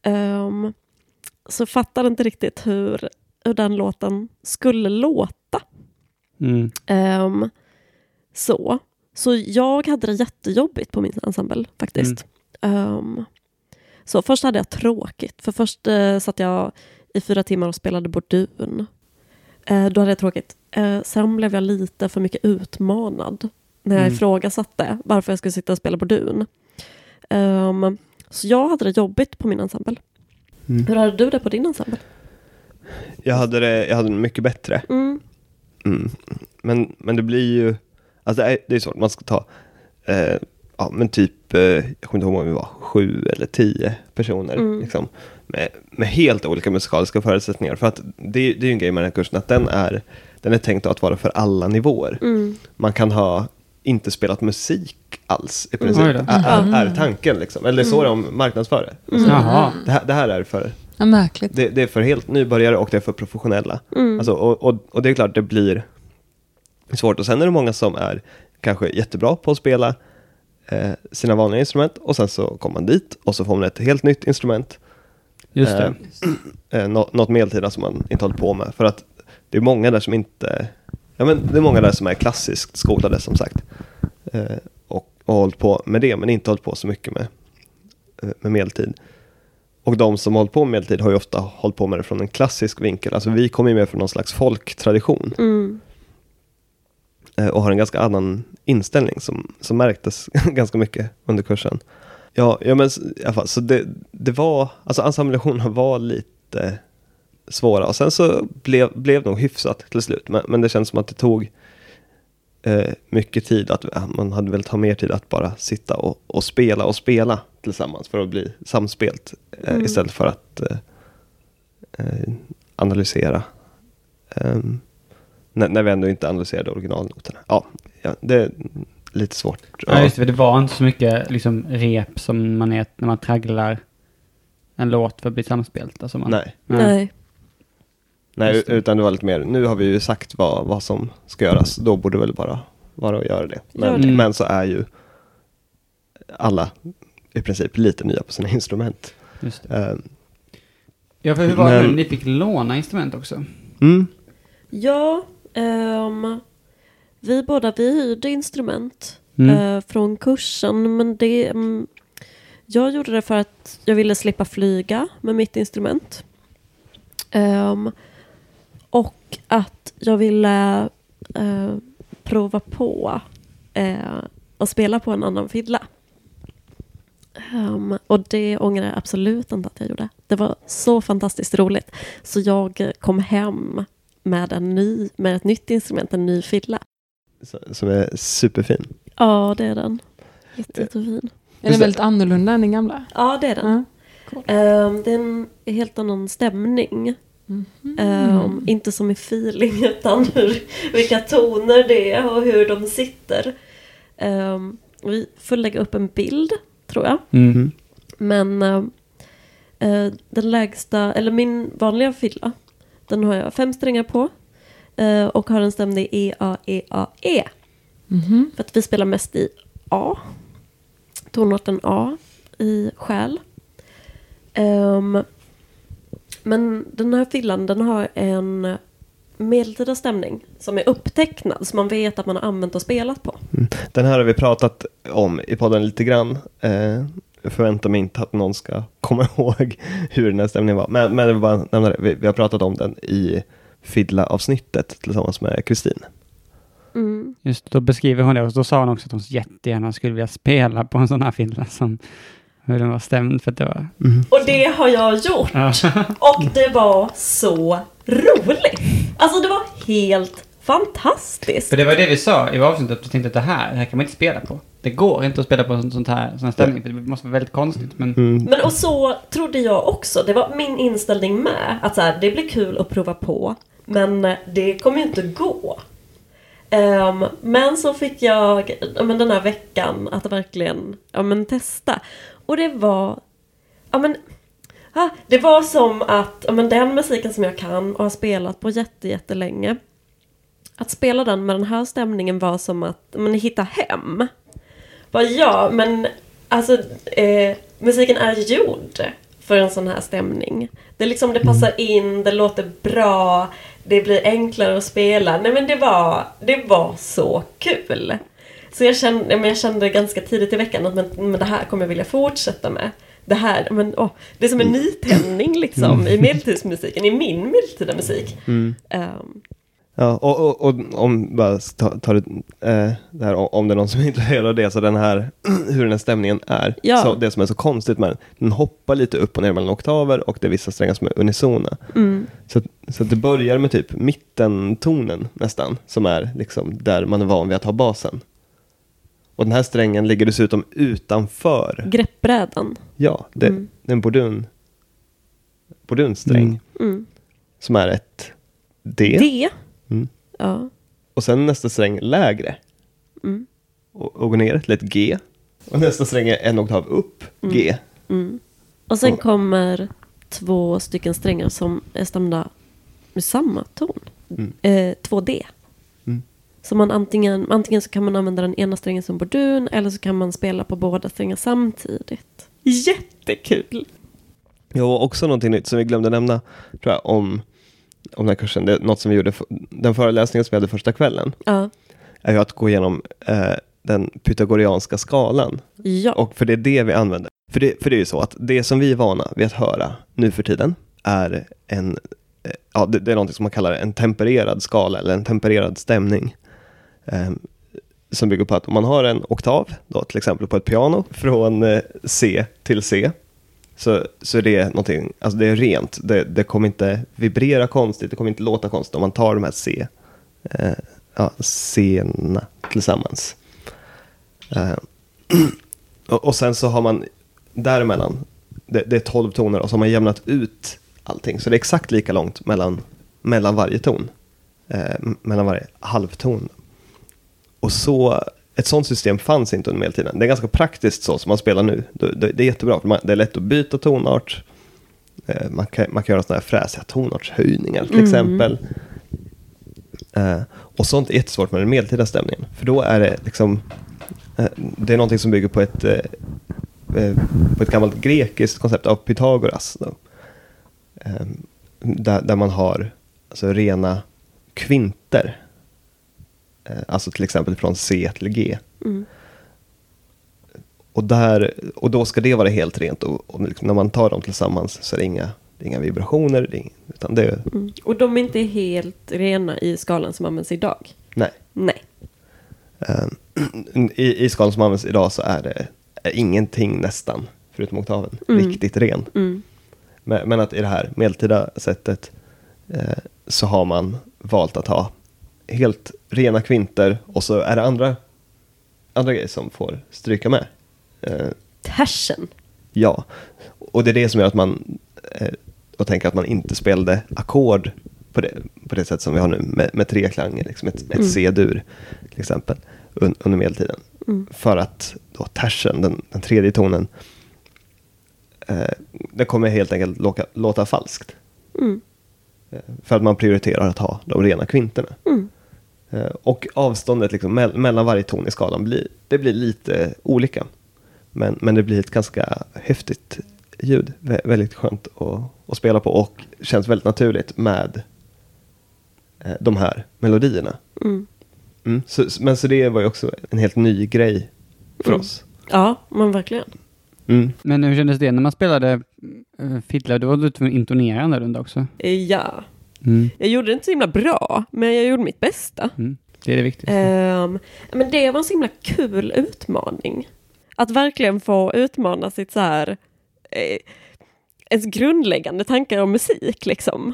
Um, så fattade inte riktigt hur, hur den låten skulle låta. Mm. Ehm, så. så jag hade det jättejobbigt på min ensemble faktiskt. Ehm, så först hade jag tråkigt. För först uh, satt jag i fyra timmar och spelade bordun. Eh, då hade jag tråkigt. Eh, sen blev jag lite för mycket utmanad. När jag Mm. ifrågasatte varför jag skulle sitta och spela bordun. Ehm, så jag hade det jobbigt på min ensemble. Mm. Hur hade du det på din ensemble? Jag hade det, jag hade det mycket bättre. Mm. Mm. Men, men det blir ju, alltså det är, det är svårt, man ska ta, eh, ja men typ, eh, jag kommer inte ihåg om vi var sju eller tio personer, Mm. liksom, med, med helt olika musikaliska förutsättningar. För att det, det är ju en grej med den här kursen, att den är, den är tänkt att vara för alla nivåer. Mm. Man kan ha inte spelat musik alls i princip, då. är, är, är tanken liksom. Eller så de marknadsför det. Mm. Det, här, det här är för Ja, märkligt. det, det är för helt nybörjare och det är för professionella. Mm. Alltså, och, och, och det är klart, det blir svårt. Och sen är det många som är kanske jättebra på att spela eh, sina vanliga instrument och sen så kommer man dit och så får man ett helt nytt instrument. Just det. Eh, nå, något medeltida som man inte håller på med. För att det är många där som inte, ja men det är många där som är klassiskt skolade som sagt. Eh, och, och har hållit på med det men inte hållit på så mycket med, eh, med medeltid. Och de som har hållit på med medeltid har ju ofta hållit på med det från en klassisk vinkel. Alltså vi kommer ju med från någon slags folktradition. Mm. eh, och har en ganska annan inställning som, som märktes ganska mycket under kursen. Ja, ja men i alla fall, så det, det var, alltså ensemblelektionerna var lite svåra och sen så blev, blev nog hyfsat till slut. Men, men det känns som att det tog eh, mycket tid, att ja, man hade velat ha mer tid att bara sitta och, och spela och spela tillsammans för att bli samspelt eh, Mm. istället för att eh, eh, analysera. Ehm, när, när vi ändå inte analyserade originalnoterna. Ja, ja, det lite svårt. Ja, just det. för Det var inte så mycket liksom, rep som man är när man tragglar en låt för att bli samspelt. Alltså man, Nej, Nej. nej det. utan det var lite mer, nu har vi ju sagt vad, vad som ska göras, då borde väl bara vara att göra det. Men, Gör det. men så är ju alla i princip lite nya på sina instrument. Just det. Ehm, Ja, för hur var det Men- nu? Ni fick låna instrument också? mm, Ja, ehm, vi båda vi hyrde instrument Mm. eh, från kursen. Men det, mm, jag gjorde det för att jag ville slippa flyga med mitt instrument. Ehm, och att jag ville eh, prova på eh, att spela på en annan fiddla. Ehm, och det ångrar jag absolut inte att jag gjorde. Det var så fantastiskt roligt. Så jag kom hem med, en ny, med ett nytt instrument, en ny filla. Som är superfin. Ja, det är den. Jätte, jättefin. Är den väldigt annorlunda än den gamla? Ja, det är den. Ja. Cool. Ehm, det är en helt annan stämning. Mhm. Ehm, inte som i feeling utan hur, vilka toner det är och hur de sitter. Ehm, vi får lägga upp en bild tror jag. Mm. Men ehm, eh, den lägsta, eller min vanliga filla, den har jag fem strängar på. Eh, och har en stämning E, A, E, A, E. Mhm. För att vi spelar mest i A. Tonarten A i själ. Ehm, men den här fillan den har en medeltida stämning som är upptecknad så man vet att man har använt och spelat på. Den här har vi pratat om i podden lite grann. Eh, jag förväntar mig inte att någon ska komma ihåg hur den här stämningen var. Men, men jag vill bara nämna det. Vi, vi har pratat om den i Fiddla-avsnittet tillsammans med Kristin. Mm. Just då beskriver hon det och då sa hon också att hon jättegärna skulle vilja spela på en sån här film som hur den var stämd för att det var... Och det har jag gjort! Och det var så roligt! Alltså det var helt fantastiskt! För det var det vi sa i avsnittet, att vi tänkte att det här, det här kan man inte spela på. Det går inte att spela på en sån här, sån här stämning, för det måste vara väldigt konstigt. Men Mm. Men och så trodde jag också, det var min inställning med. Att så här, det blir kul att prova på. Men eh, det kommer ju inte gå. Ehm, men så fick jag ja, men den här veckan att verkligen ja, men testa. Och det var... Ja, men, ah, det var som att ja, men den musiken som jag kan och har spelat på jätte, jättelänge. Att spela den med den här stämningen var som att ja, men, hitta hem. Bara, ja, men alltså eh, musiken är gjord för en sån här stämning. Det, liksom, det passar in, det låter bra, det blir enklare att spela. Nej men det var, det var så kul. Så jag kände, men jag kände ganska tidigt i veckan att men, men det här kommer jag vilja fortsätta med. Det här, men, åh, det är som en nytändning liksom i medeltidsmusiken, i min medeltida musik. Ehm, Ja, och, och, och om bara ta, ta det, eh, det här, om det är någon som intresserad av det, så den här, hur den här stämningen är. Ja. Så det som är så konstigt med den, den hoppar lite upp och ner mellan oktaver och det är vissa strängar som är unisona. mm, Så, så det börjar med typ mittentonen nästan, som är liksom där man är van vid att ha basen. Och den här strängen ligger dessutom utanför. greppbrädan. Ja, det, Mm. det är en bordun, bordunsträng Mm. Mm. som är ett D. Det. Mm. Ja. Och sen nästa sträng lägre. Mm. Och, och går ner till ett G. Och nästa sträng är en oktav upp, G. Mm. Och sen Och- kommer två stycken strängar som är stämda med samma ton. Mm. Eh, 2D. Mm. Så man antingen, antingen så kan man använda den ena strängen som bordun eller så kan man spela på båda strängar samtidigt. Jättekul! Jo, också någonting nytt som vi glömde nämna, tror jag, om, om den här kursen. Det är något som vi gjorde, den föreläsningen som vi hade första kvällen, Ja. är ju att gå igenom eh, den pythagorianska skalan. Ja. Och för det är det vi använder. För det, för det är ju så att det som vi är vana vid att höra nu för tiden är en, eh, ja det, det är någonting som man kallar en tempererad skala eller en tempererad stämning. Eh, som bygger på att om man har en oktav, då, till exempel på ett piano, från eh, C till C, så, så är någonting, alltså det är rent, det, det kommer inte vibrera konstigt, det kommer inte låta konstigt om man tar de här C, eh, ja, C-erna tillsammans. Eh, och, och sen så har man däremellan, det, det är 12 toner och så har man jämnat ut allting. Så det är exakt lika långt mellan, mellan varje ton. Eh, mellan varje halvton. Och så, ett sånt system fanns inte under medeltiden. Det är ganska praktiskt så som man spelar nu. Det, är jättebra, för man, det är lätt att byta tonart. Eh, man, kan, man kan göra sådana här fräsiga tonartshöjningar till Mm. exempel. Eh, och sånt är jättesvårt med den medeltida stämningen. För då är det liksom, eh, det är någonting som bygger på ett, eh, eh, på ett gammalt grekiskt koncept av Pythagoras. Eh, där, där man har alltså, rena kvinter. Eh, alltså till exempel från C till G. Mm. Och, där, och då ska det vara helt rent och, och liksom när man tar dem tillsammans så är det inga, det är inga vibrationer. Det är, utan det är, Mm. Och de är inte helt rena i skalan som används idag. nej. Nej. Eh, I, I skalan som används idag så är det är ingenting nästan förutom oktaven, Mm. riktigt ren. Mm. Men, men att i det här medeltida sättet eh, så har man valt att ha helt rena kvinter och så är det andra, andra grejer som får stryka med. Eh, Tersen. ja, och det är det som gör att man eh, och tänker att man inte spelade ackord på det, på det sätt som vi har nu med, med tre klanger, liksom ett, ett Mm. C-dur till exempel un, under medeltiden. Mm. För att då tersen, den, den tredje tonen, eh, den kommer helt enkelt låta, låta falskt. Mm. Eh, För att man prioriterar att ha de rena kvinterna. Mm. Eh, Och avståndet liksom mell- mellan varje ton i skalan blir, det blir lite olika. Men, men det blir ett ganska häftigt ljud. Vä- väldigt skönt att, att spela på och känns väldigt naturligt med eh, de här melodierna. Mm. Mm. Så, men så det var ju också en helt ny grej för Mm. oss. Ja, men verkligen. Mm. Men hur kändes det när man spelade uh, fiddla? Då var du tvungen att intonera annorlunda också. Eh, Ja, Mm. jag gjorde det inte så himla bra, men jag gjorde mitt bästa. Mm. Det är det viktigaste. Ehm, men det var en så himla kul utmaning. Att verkligen få utmana sitt så här, eh, ens grundläggande tankar om musik liksom.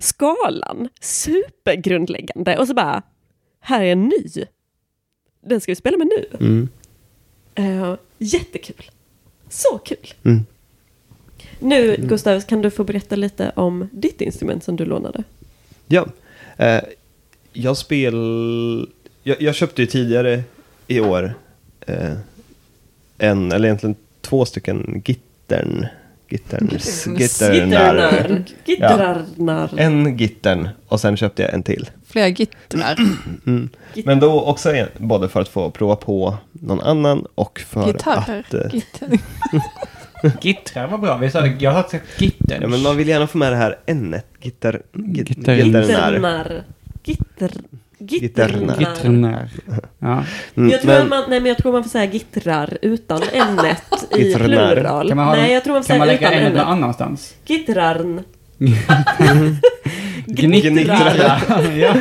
Skalan, supergrundläggande. Och så bara, här är en ny. Den ska vi spela med nu. Mm. Eh, jättekul. Så kul. Mm. Nu, Gustav, kan du få berätta lite om ditt instrument som du lånade? Ja, eh, jag spel... Jag, jag köpte ju tidigare i år eh, en, eller egentligen två stycken gittern. Gitterns, gitternar. Gitternar. En gittern och sen köpte jag en till. Flera gittrar. Mm. Men då också en, både för att få prova på någon annan och för Gitarrer. att... Eh, Gitarr. Gittrar var bra. Vi sa det, jag har sagt gitter. ja, men man vill gärna få med det här n-et. Gitter, git, Gitter- gitternar. Gitternar. Gitter. Gitternar. Gitternär. Ja. Mm, Jag tror, men- man, nej, men jag tror man får säga gittrar utan n i plural. Kan man, ha, nej, jag tror man kan man lägga en någon n annanstans? Gittran. Gnittra. ja.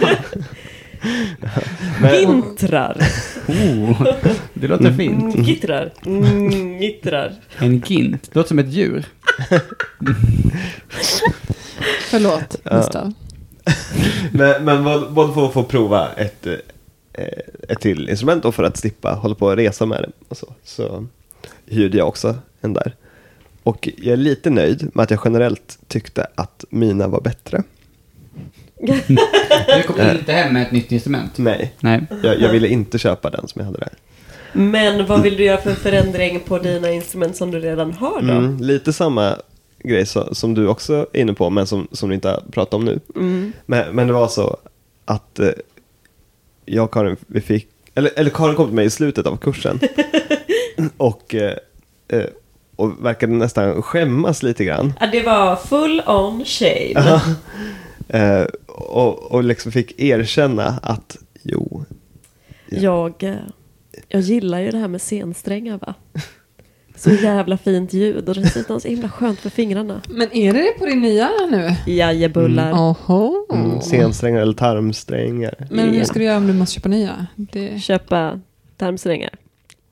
Gintrar. Oh, det låter fint. Mm, Gittrar. Mm, Gittrar. En gint. Det låter som ett djur. Förlåt, Ja. Gustav. Men, men både både för att få prova ett, eh, ett till instrument och för att slippa hålla på och resa med det och så, så hyrde jag också en där. Och jag är lite nöjd med att jag generellt tyckte att mina var bättre. Du kom inte hem med ett nytt instrument. Nej, Nej. jag, jag ville inte köpa den som jag hade där. Men vad vill du göra för förändring på dina instrument som du redan har då? Mm, lite samma grej så, som du också är inne på, men som, som du inte har pratat om nu. Mm. Men, men det var så att eh, jag och Karin, vi fick, eller, eller Karin kom till mig i slutet av kursen och, eh, eh, och verkade nästan skämmas lite grann. Ja, det var full on shame. Eh, och, och liksom fick erkänna att jo, Jag, eh, jag gillar ju det här med scensträngar va. Så jävla fint ljud och dessutom så himla skönt för fingrarna. Men är det det på din nya nu? Jajebullar. Oho. mm, scensträngar eller tarmsträngar. Men Ja. hur ska du göra om du måste köpa nya? Det, Köpa tarmsträngar.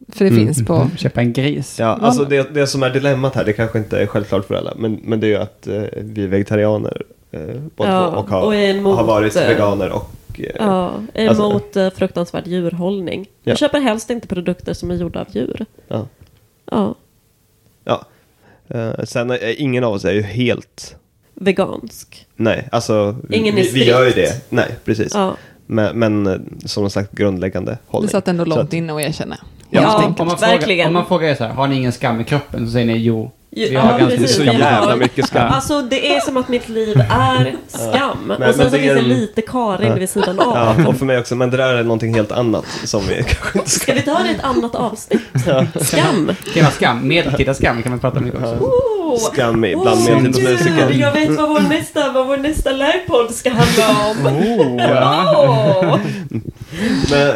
för det finns på... Mm. Köpa en gris. Ja, alltså det, det som är dilemmat här, det kanske inte är självklart för alla, men, men det är ju att eh, vi är vegetarianer eh, båda Ja, och, har, och emot, har varit veganer och eh, Ja, Alltså- emot eh, fruktansvärd djurhållning. Ja. Jag köper helst inte produkter som är gjorda av djur. ja. Ja, ja. Eh, sen är ingen av oss är ju helt, vegansk. nej, alltså Ingen vi, vi gör ju det, nej precis. Ja. Men, men som slags grundläggande Det hållning. satt ändå Så långt att- inne och erkänna. Ja, Ja. Om man, Verkligen. frågar, om man frågar er så här, har ni ingen skam i kroppen? Så säger ni jo. Vi Ja, har ganska precis. så mycket skam. jävla Ja. mycket skam. Alltså det är som att mitt liv är skam. Men- och sen så det är finns det en- lite Karin vid sidan av. Ja, och för mig också, men det där är någonting helt annat som vi kanske inte ska... Ska vi ta det i ett annat avsnitt? Skam! Tema skam, medeltida skam kan man prata om också. Oh. Skam bland Åh, medeltidsmusiker. Jag vet vad vår nästa, vad vår nästa livepodd ska handla om. Oh, ja. Åh. Men,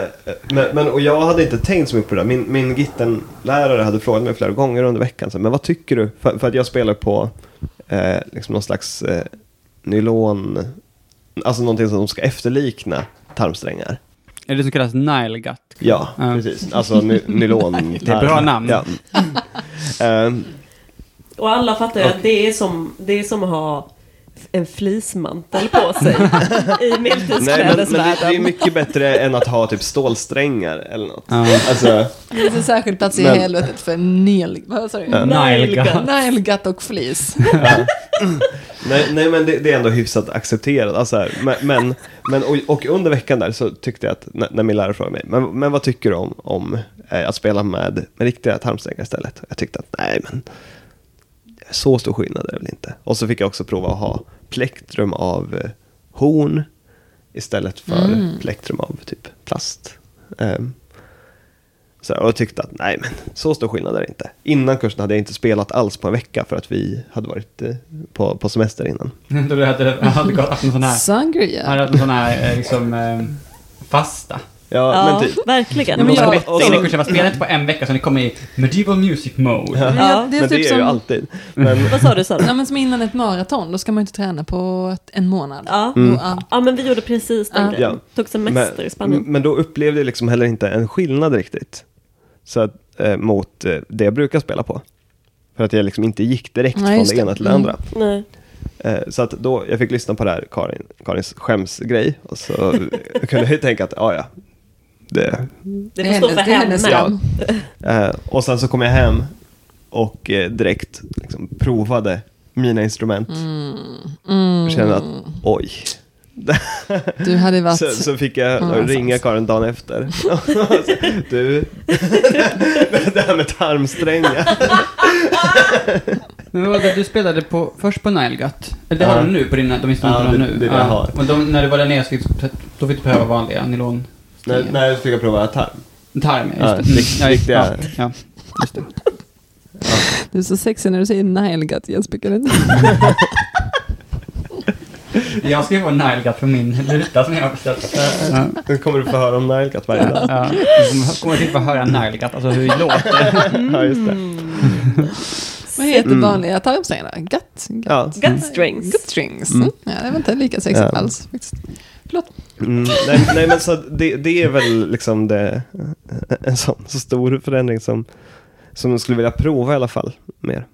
men, men, och jag hade inte tänkt så mycket på det där. Min, min gitarrlärare hade frågat mig flera gånger under veckan. Så, men vad tycker du? För, för att jag spelar på eh, liksom någon slags eh, nylon... Alltså någonting som ska efterlikna tarmsträngar. Är det som kallas Nile Gut? Ja, Ja. precis. Alltså ny, nylon. Det är bra namn. Ja. Ehm, Och alla fattar ju att det är, som, det är som att ha en flismantel på sig i Nej, men, men det, det är medeltidsklädesvärlden. mycket bättre än att ha typ stålsträngar eller något. Ja. Alltså, Det finns en särskild plats i Men- helvetet för. Nilgat och flis. nej, nej, men det, det är ändå hyfsat accepterat. Alltså, här, men, men, men, och, och under veckan där så tyckte jag att, när, när min lärare frågade mig, men, men vad tycker du om, om eh, att spela med, med riktiga tarmsträngar istället? Jag tyckte att, nej men, så stor skillnad är det väl inte. Och så fick jag också prova att ha plektrum av eh, horn istället för plektrum av typ plast. Ehm, så, och jag tyckte att nej men så stor skillnad är det inte. Innan kursen hade jag inte spelat alls på en vecka för att vi hade varit eh, på, på semester innan. Du hade, hade gått haft en sån här, Sangria. hade haft en sån här eh, liksom eh, fasta. Ja, Ja, men typ. verkligen. Ja, men jag- jag, och kursen var spelat på en vecka så ni kommer i medieval music mode. Ja. Ja, jag- det är men typ det är som, ju alltid. Men, Vad sa du Sara? Ja, men som innan ett maraton, då ska man ju inte träna på ett, en månad. Ja. Mm. Och, ja. ja, men vi gjorde precis den Ja. grejen. Tog semester i men, Spanien. men då upplevde jag liksom heller inte en skillnad riktigt. Så att, eh, mot eh, det jag brukar spela på. För att jag liksom inte gick direkt Nej, från det ena till det Mm. andra. Nej. Eh, så att då, jag fick lyssna på det här, Karin, Karins skämsgrej. Och så kunde jag ju tänka att, ja ja. Det, Det får stå för hennes henne. skam. Eh, och sen så kom jag hem och eh, direkt liksom, provade mina instrument. Mm. Och kände att, oj. Du hade varit... så, så fick jag Ja, ringa. Karin dagen efter. du, det här med tarmsträngar. Men vad var det du spelade på, först på Nilegut? Eller det Ja. har du nu på dina, de instrumenten Ja, du det- har nu? det är det jag har. Och de, när du var där nere så fick, då fick du pröva vanliga nylon... när, när fick jag prova tarm? Tarm, just Ja, det. ja, just, ja, ja, just det. Du är så sexig när du säger Nilegut, Jesper. Jag ska ju få en Nilegut för min luta som jag har beställt. Ja. Nu kommer du få höra om Nilegat varje dag. Ja, du kommer att få höra Nilegut, alltså hur det låter. Ja, just det. Vad heter Mm. vanliga tarmsträngar? Gut? gut. Ja. Gut strings. Gut strings. Mm. Ja, det var inte lika sexigt Ja. alls. Faktiskt. Förlåt. Mm, nej, nej, men så det, det är väl liksom det, en sån så stor förändring som, som jag skulle vilja prova i alla fall mer.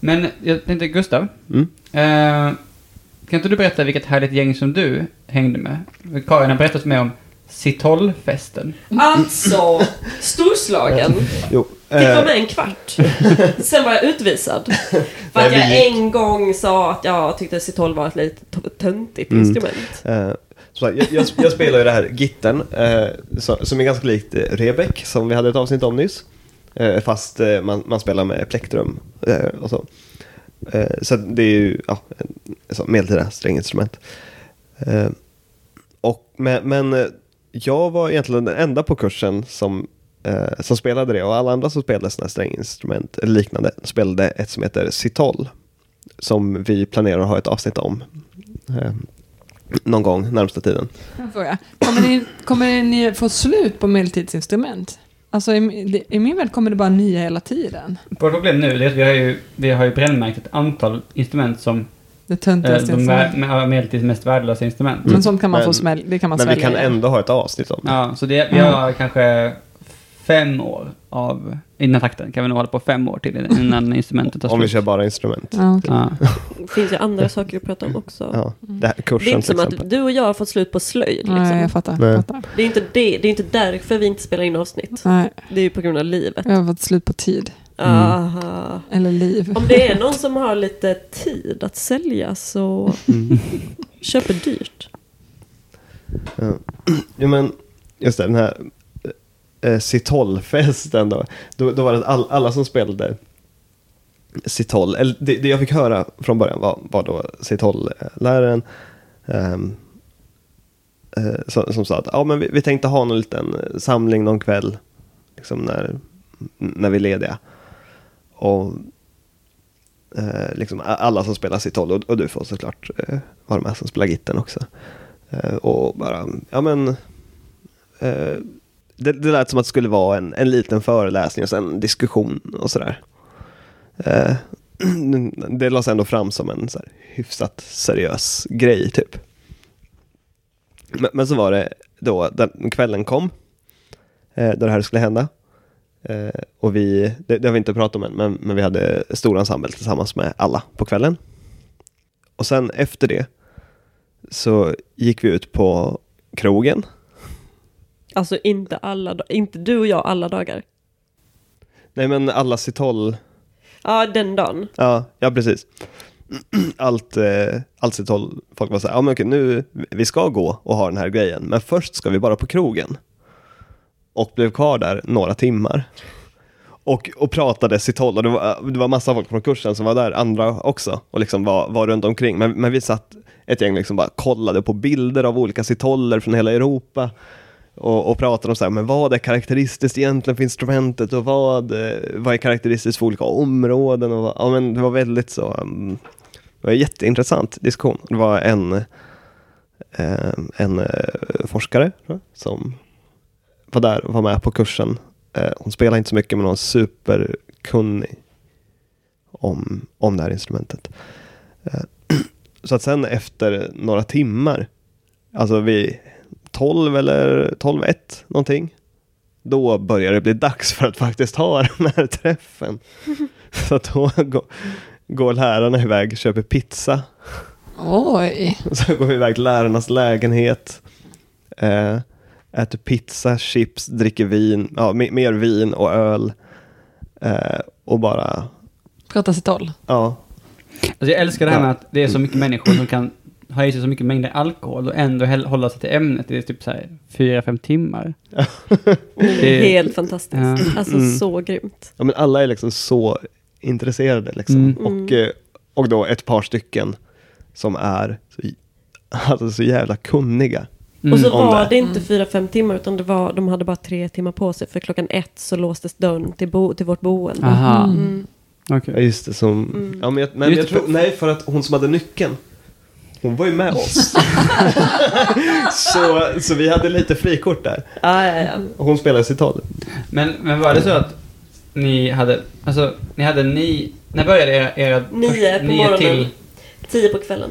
Men jag tänkte, Gustav. Mm. Eh, kan inte du berätta vilket härligt gäng som du hängde med? Karin har berättat för mig om Citollfesten. Alltså, storslagen. Jo, Fick vara eh, med en kvart. Sen var jag utvisad. För att jag en gång sa att jag tyckte C12 var ett lite töntigt Mm. instrument så jag, jag, jag spelar ju det här gitten eh, som är ganska likt eh, Rebek som vi hade ett avsnitt om nyss. Eh, fast eh, man, man spelar med plektrum eh, och så. Eh, så det är ju ja, så, medeltida stränginstrument. Eh, och, men, men eh, jag var egentligen den enda på kursen som, eh, som spelade det och alla andra som spelade sådana stränginstrument eller liknande spelade ett som heter Citoll. Som vi planerar att ha ett avsnitt om eh, någon gång närmsta tiden. Fråga. Kommer ni, kommer ni få slut på medeltidsinstrument? Alltså i, i min värld kommer det bara nya hela tiden. Vårt problem nu är att vi har ju, vi har ju brännmärkt ett antal instrument som Det eh, töntigaste de vär, instrument. med, medeltids mest värdelösa instrument. Men sånt kan man Men- få smäll, det kan man Men vi kan ändå ha ett avsnitt om det. Ja, så det, vi har kanske fem år av, i den här takten kan vi nog hålla på fem år till innan instrumentet tar Om vi slut. kör bara instrument. Ja, okej. Ja. Det finns ju andra saker att prata om också. Ja, det här Det är kursen inte som att du och jag har fått slut på slöjd. Liksom. Nej, jag fattar. Nej. Jag fattar. Det, är inte det, det är inte därför vi inte spelar in avsnitt. Nej, Det är ju på grund av livet. jag har fått slut på tid. Aha. Eller liv. Om det är någon som har lite tid att sälja så Mm. köper dyrt. Ja. ja, men just det, den här eh, Citoll-festen då. då. Då var det all, alla som spelade Citoll, eller det, det jag fick höra från början var, var då Citoll-läraren ehm, eh, som, som sa att ja, men vi, vi tänkte ha någon liten eh, samling någon kväll liksom när, när vi är lediga. Och eh, liksom alla som spelar Citol och, och du får såklart eh, vara med som spelar Gitten också. Eh, och bara, ja men eh, det, det lät som att det skulle vara en, en liten föreläsning och sen diskussion och sådär. Eh, det lades ändå fram som en så här, hyfsat seriös grej typ. Men, men så var det då, den kvällen kom, eh, då det här skulle hända. Eh, och vi, det, det har vi inte pratat om än, men, men vi hade stor ensemble tillsammans med alla på kvällen. Och sen efter det så gick vi ut på krogen. Alltså inte alla, inte du och jag alla dagar. Nej men alla Citol, Ja, den dagen. ja, ja precis. Allt, eh, allt Citol, folk var så här, ja men okej nu, vi ska gå och ha den här grejen, men först ska vi bara på krogen. Och blev kvar där några timmar. Och, och pratade Citol, och det var, det var massa folk från kursen som var där, andra också, och liksom var, var runt omkring. Men, men vi satt, ett gäng liksom bara kollade på bilder av olika Citoller från hela Europa. Och, och pratade om så här, men vad är karaktäristiskt egentligen för instrumentet och vad, eh, vad är karaktäristiskt för olika områden? Och, ja, men det var väldigt så, um, det var en jätteintressant diskussion. Det var en, eh, en eh, forskare som var där och var med på kursen. Hon spelar inte så mycket men hon är superkunnig om, om det här instrumentet. Så att sen efter några timmar, alltså vi 12 eller 12-1 någonting, då börjar det bli dags för att faktiskt ha den här träffen. Så då går, lärarna iväg, köper pizza Oj. så går vi iväg till lärarnas lägenhet. Eh, äter pizza, chips, dricker vin, ja, me- mer vin och öl. Eh, och bara, Prata sitt håll. ja. Alltså jag älskar det här med att det är så mycket människor som kan ha i sig så mycket mängder alkohol och ändå hålla sig till ämnet i typ så här fyra, fem timmar. Det är helt fantastiskt. Ja. Alltså Mm. så grymt. ja men alla är liksom så intresserade liksom. Mm. Och, eh, och då ett par stycken som är så, alltså, så jävla kunniga. Mm. Och så om var det. inte fyra, fem timmar utan det var, de hade bara tre timmar på sig. För klockan ett så låstes dörren till, bo, till vårt boende. Aha, Mm. okej. Ja just det, som, Mm. ja, men jag, Just jag tror, nej för att hon som hade nyckeln hon var ju med oss. så, så vi hade lite frikort där. Ja, ja, ja. Och hon spelade sitt tal. Men, men var det så att ni hade, alltså ni hade ni, när började era, era Nio på nio morgonen. till, Tio på kvällen.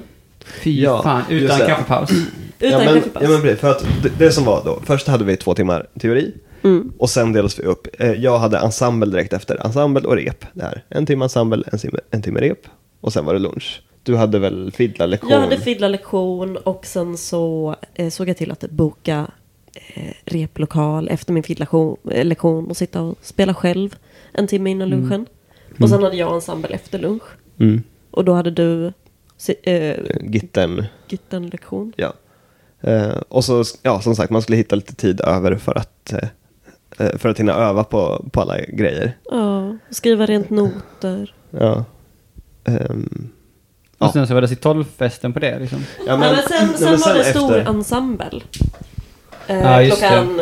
fy Ja, fan, utan det. kaffepaus? Utan ja, men, kaffepaus. ja men precis, för att det, det som var då, först hade vi två timmar teori Mm. och sen delades vi upp. Eh, Jag hade ensemble direkt efter, ensemble och rep. Det här. En timme ensemble, en timme, en timme rep och sen var det lunch. Du hade väl fiddlarlektion? Jag hade fiddlarlektion och sen så eh, såg jag till att boka eh, replokal efter min fiddlarlektion och sitta och spela själv en timme innan lunchen. Och sen hade jag ensemble efter lunch. Mm. Och då hade du eh, Eh, Gittern, Gitten-lektion. ja. Eh, och så, ja som sagt, man skulle hitta lite tid över för att, eh, eh, för att hinna öva på, på alla grejer. Ja, skriva rent noter. Ja. Ehm, Och Ja. sen så var det sitt-tolv-festen på det liksom. ja, Men, men sen, sen men var det stor efter- ensemble. Eh, Ja, just klockan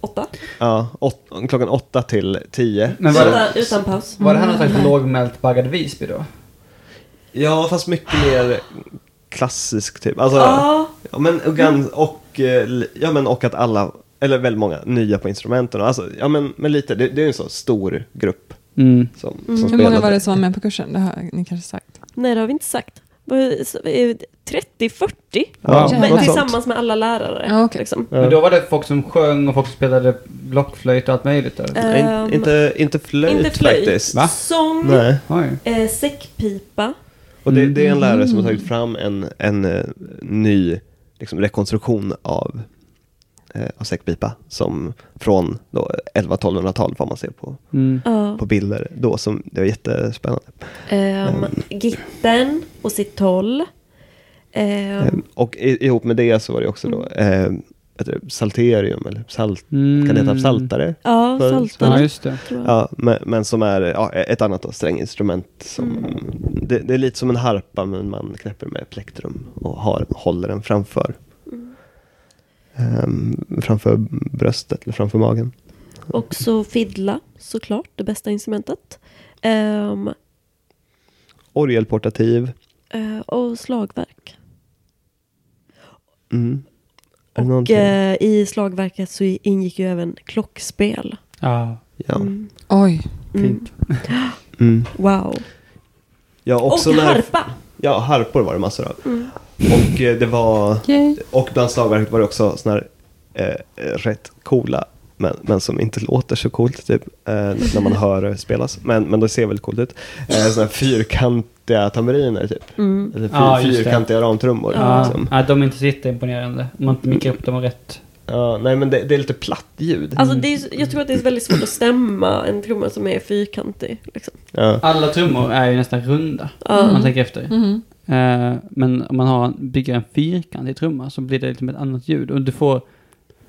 åtta. Ja, åt, klockan åtta till tio. Men var det, Utan, utan paus. var det här någon slags lågmält baggad Visby då? Ja, fast mycket mer klassisk typ. Alltså, Ja, ja, men, och, och, eh, ja, men och att alla, eller väldigt många, nya på instrumenten. Alltså, ja, men, men lite, det, det är en så stor grupp Mm. som, som Hur spelade. många var det som var med på kursen? Det har ni kanske sagt. Nej det har vi inte sagt. Vad- så- eh, 30-40. Ja, sånt. tillsammans med alla lärare. Ja, okej. liksom. Men då var det folk som sjöng och folk som spelade blockflöjt och allt möjligt? Nej, in- inte, inte flöjt inte flöjt. faktiskt. Va? Sång, eh, säckpipa. Och det, det är en lärare som har Mm. tagit fram en, en eh, ny liksom, rekonstruktion av, eh, av säckpipa som från då 11-1200-tal får man se på, Mm. Ja. på bilder då som det var jättespännande. Ehm, Gitten och sitt toll. Eh, Och i, ihop med det så var det också då eh, heter det, salterium eller salt, Mm. kan det heta saltare? ja, för- Ja, saltare. just det. Ja, men, men som är ja, ett annat då, stränginstrument. Som, det, det är lite som en harpa men man knäpper med plektrum och har, håller den framför. Ehm, framför bröstet eller framför magen. Och så fiddla, såklart, det bästa instrumentet. Ehm, Orgelportativ. eh, och slagverk. Mm. Och eh, i slagverket så ingick ju även klockspel. Ja, ja. Mm. Oj. Mm. fint. Mm. Wow. ja, också och när, harpa. Ja, harpor var det massor av. Mm. Och eh, det var, Yay. och bland slagverket var det också såna här eh, eh, rätt coola men, men som inte låter så coolt typ, eh, när man hör det spelas. Men, men det ser väldigt coolt ut. Eh, såna här fyrkantiga tamburiner typ. Mm. Eller fyr, Ja, just det. fyrkantiga ramtrummor. Ja, Liksom. ja, de är inte så jätteimponerande. Om man inte mikrar upp dem rätt. Ja, nej men det, det är lite platt ljud. Alltså det är, jag tror att det är väldigt svårt att stämma en trumma som är fyrkantig. Liksom. Ja. Alla trummor är ju nästan runda. Om man tänker efter. Mhm. Eh, men om man har, bygger en fyrkantig trumma så blir det liksom ett annat ljud. Och du får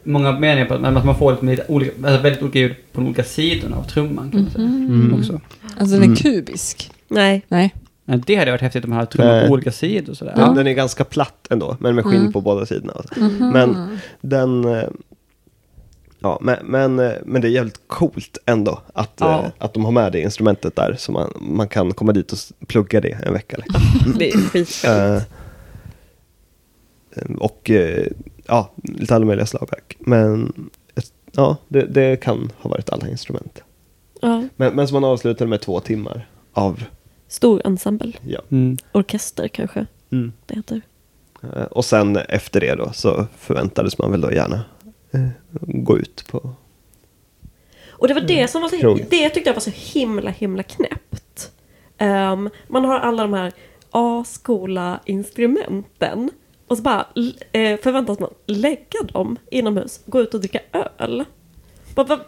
många meningar på att man får lite olika, alltså väldigt olika ljud på de olika sidorna av trumman. Kan man säga. Mm. Också. Alltså den är Mm. kubisk. Nej. Nej. Ja, Det hade varit häftigt om man hade trummor på olika sidor. Sådär. Den, Ja. den är ganska platt ändå, men med skinn Mm. på båda sidorna. Mhm. Men den... Ja, men, men, eh, men det är jävligt coolt ändå att, Ja. eh, att de har med det instrumentet där. Så man, man kan komma dit och plugga det en vecka. Liksom. Det är skitskönt. Eh, och eh, ja, lite alla möjliga slagverk. Men ett- ja, det, det kan ha varit alla instrument. Ja. Men, men som man avslutade med två timmar av, Stor ensemble. ja. Mm. Orkester kanske Mm. det heter. Eh, Och sen efter det då så förväntades man väl då gärna gå ut på Och det var det som var så, Krog. det tyckte jag var så himla himla knäppt. Ehm, man har alla de här A-skola instrumenten och så bara eh, förväntas man lägga dem inomhus, gå ut och dricka öl. Vad, vad,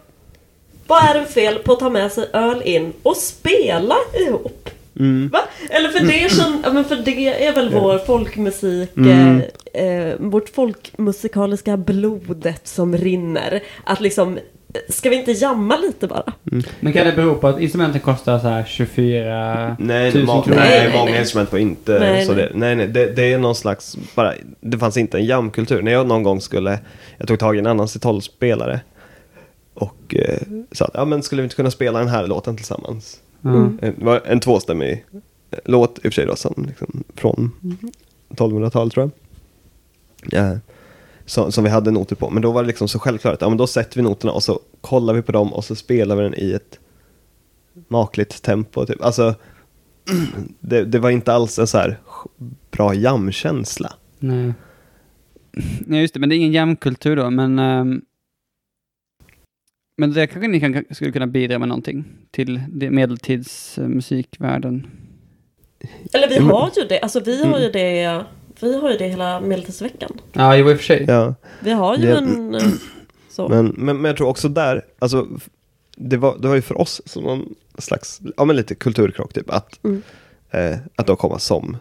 vad är det fel på att ta med sig öl in och spela ihop? Mm. Va? Eller för det, känn, ja, men för det är väl vår folkmusik, Mm. eh, eh, vårt folkmusikaliska blodet som rinner. Att liksom, ska vi inte jamma lite bara? Men kan det bero på att instrumenten kostar så här 24 Nej, 000 ma- kronor? nej, Nej, nej, många instrument var inte Nej, så nej. det, nej, nej, det, det är någon slags, bara, det fanns inte en jamkultur. När jag någon gång skulle, jag tog tag i en annan C12-spelare och eh, sa att, ja men skulle vi inte kunna spela den här låten tillsammans? Mm. Eh, Det var en tvåstämmig eh, låt i och för sig då, som, liksom, från 1200-talet tror jag. Ja, som, som vi hade noter på. Men då var det liksom så självklart att ja, men då sätter vi noterna och så kollar vi på dem och så spelar vi den i ett makligt tempo. Typ. Alltså, det, det var inte alls en så här bra jamkänsla. Nej. Nej, just det. Men det är ingen jamkultur då, men... ehm, men det kanske ni kan, skulle kunna bidra med någonting till det medeltidsmusikvärlden. Eller vi har ju det, alltså vi har Mm. ju det, vi har ju det hela medeltidsveckan. Ja, jo i och för sig. Ja. Vi har ju Det- en... eh, Så. Men, men, men jag tror också där, alltså, det var, det var ju för oss som någon slags, ja men lite kulturkrock typ, att, Mm. eh, att då komma som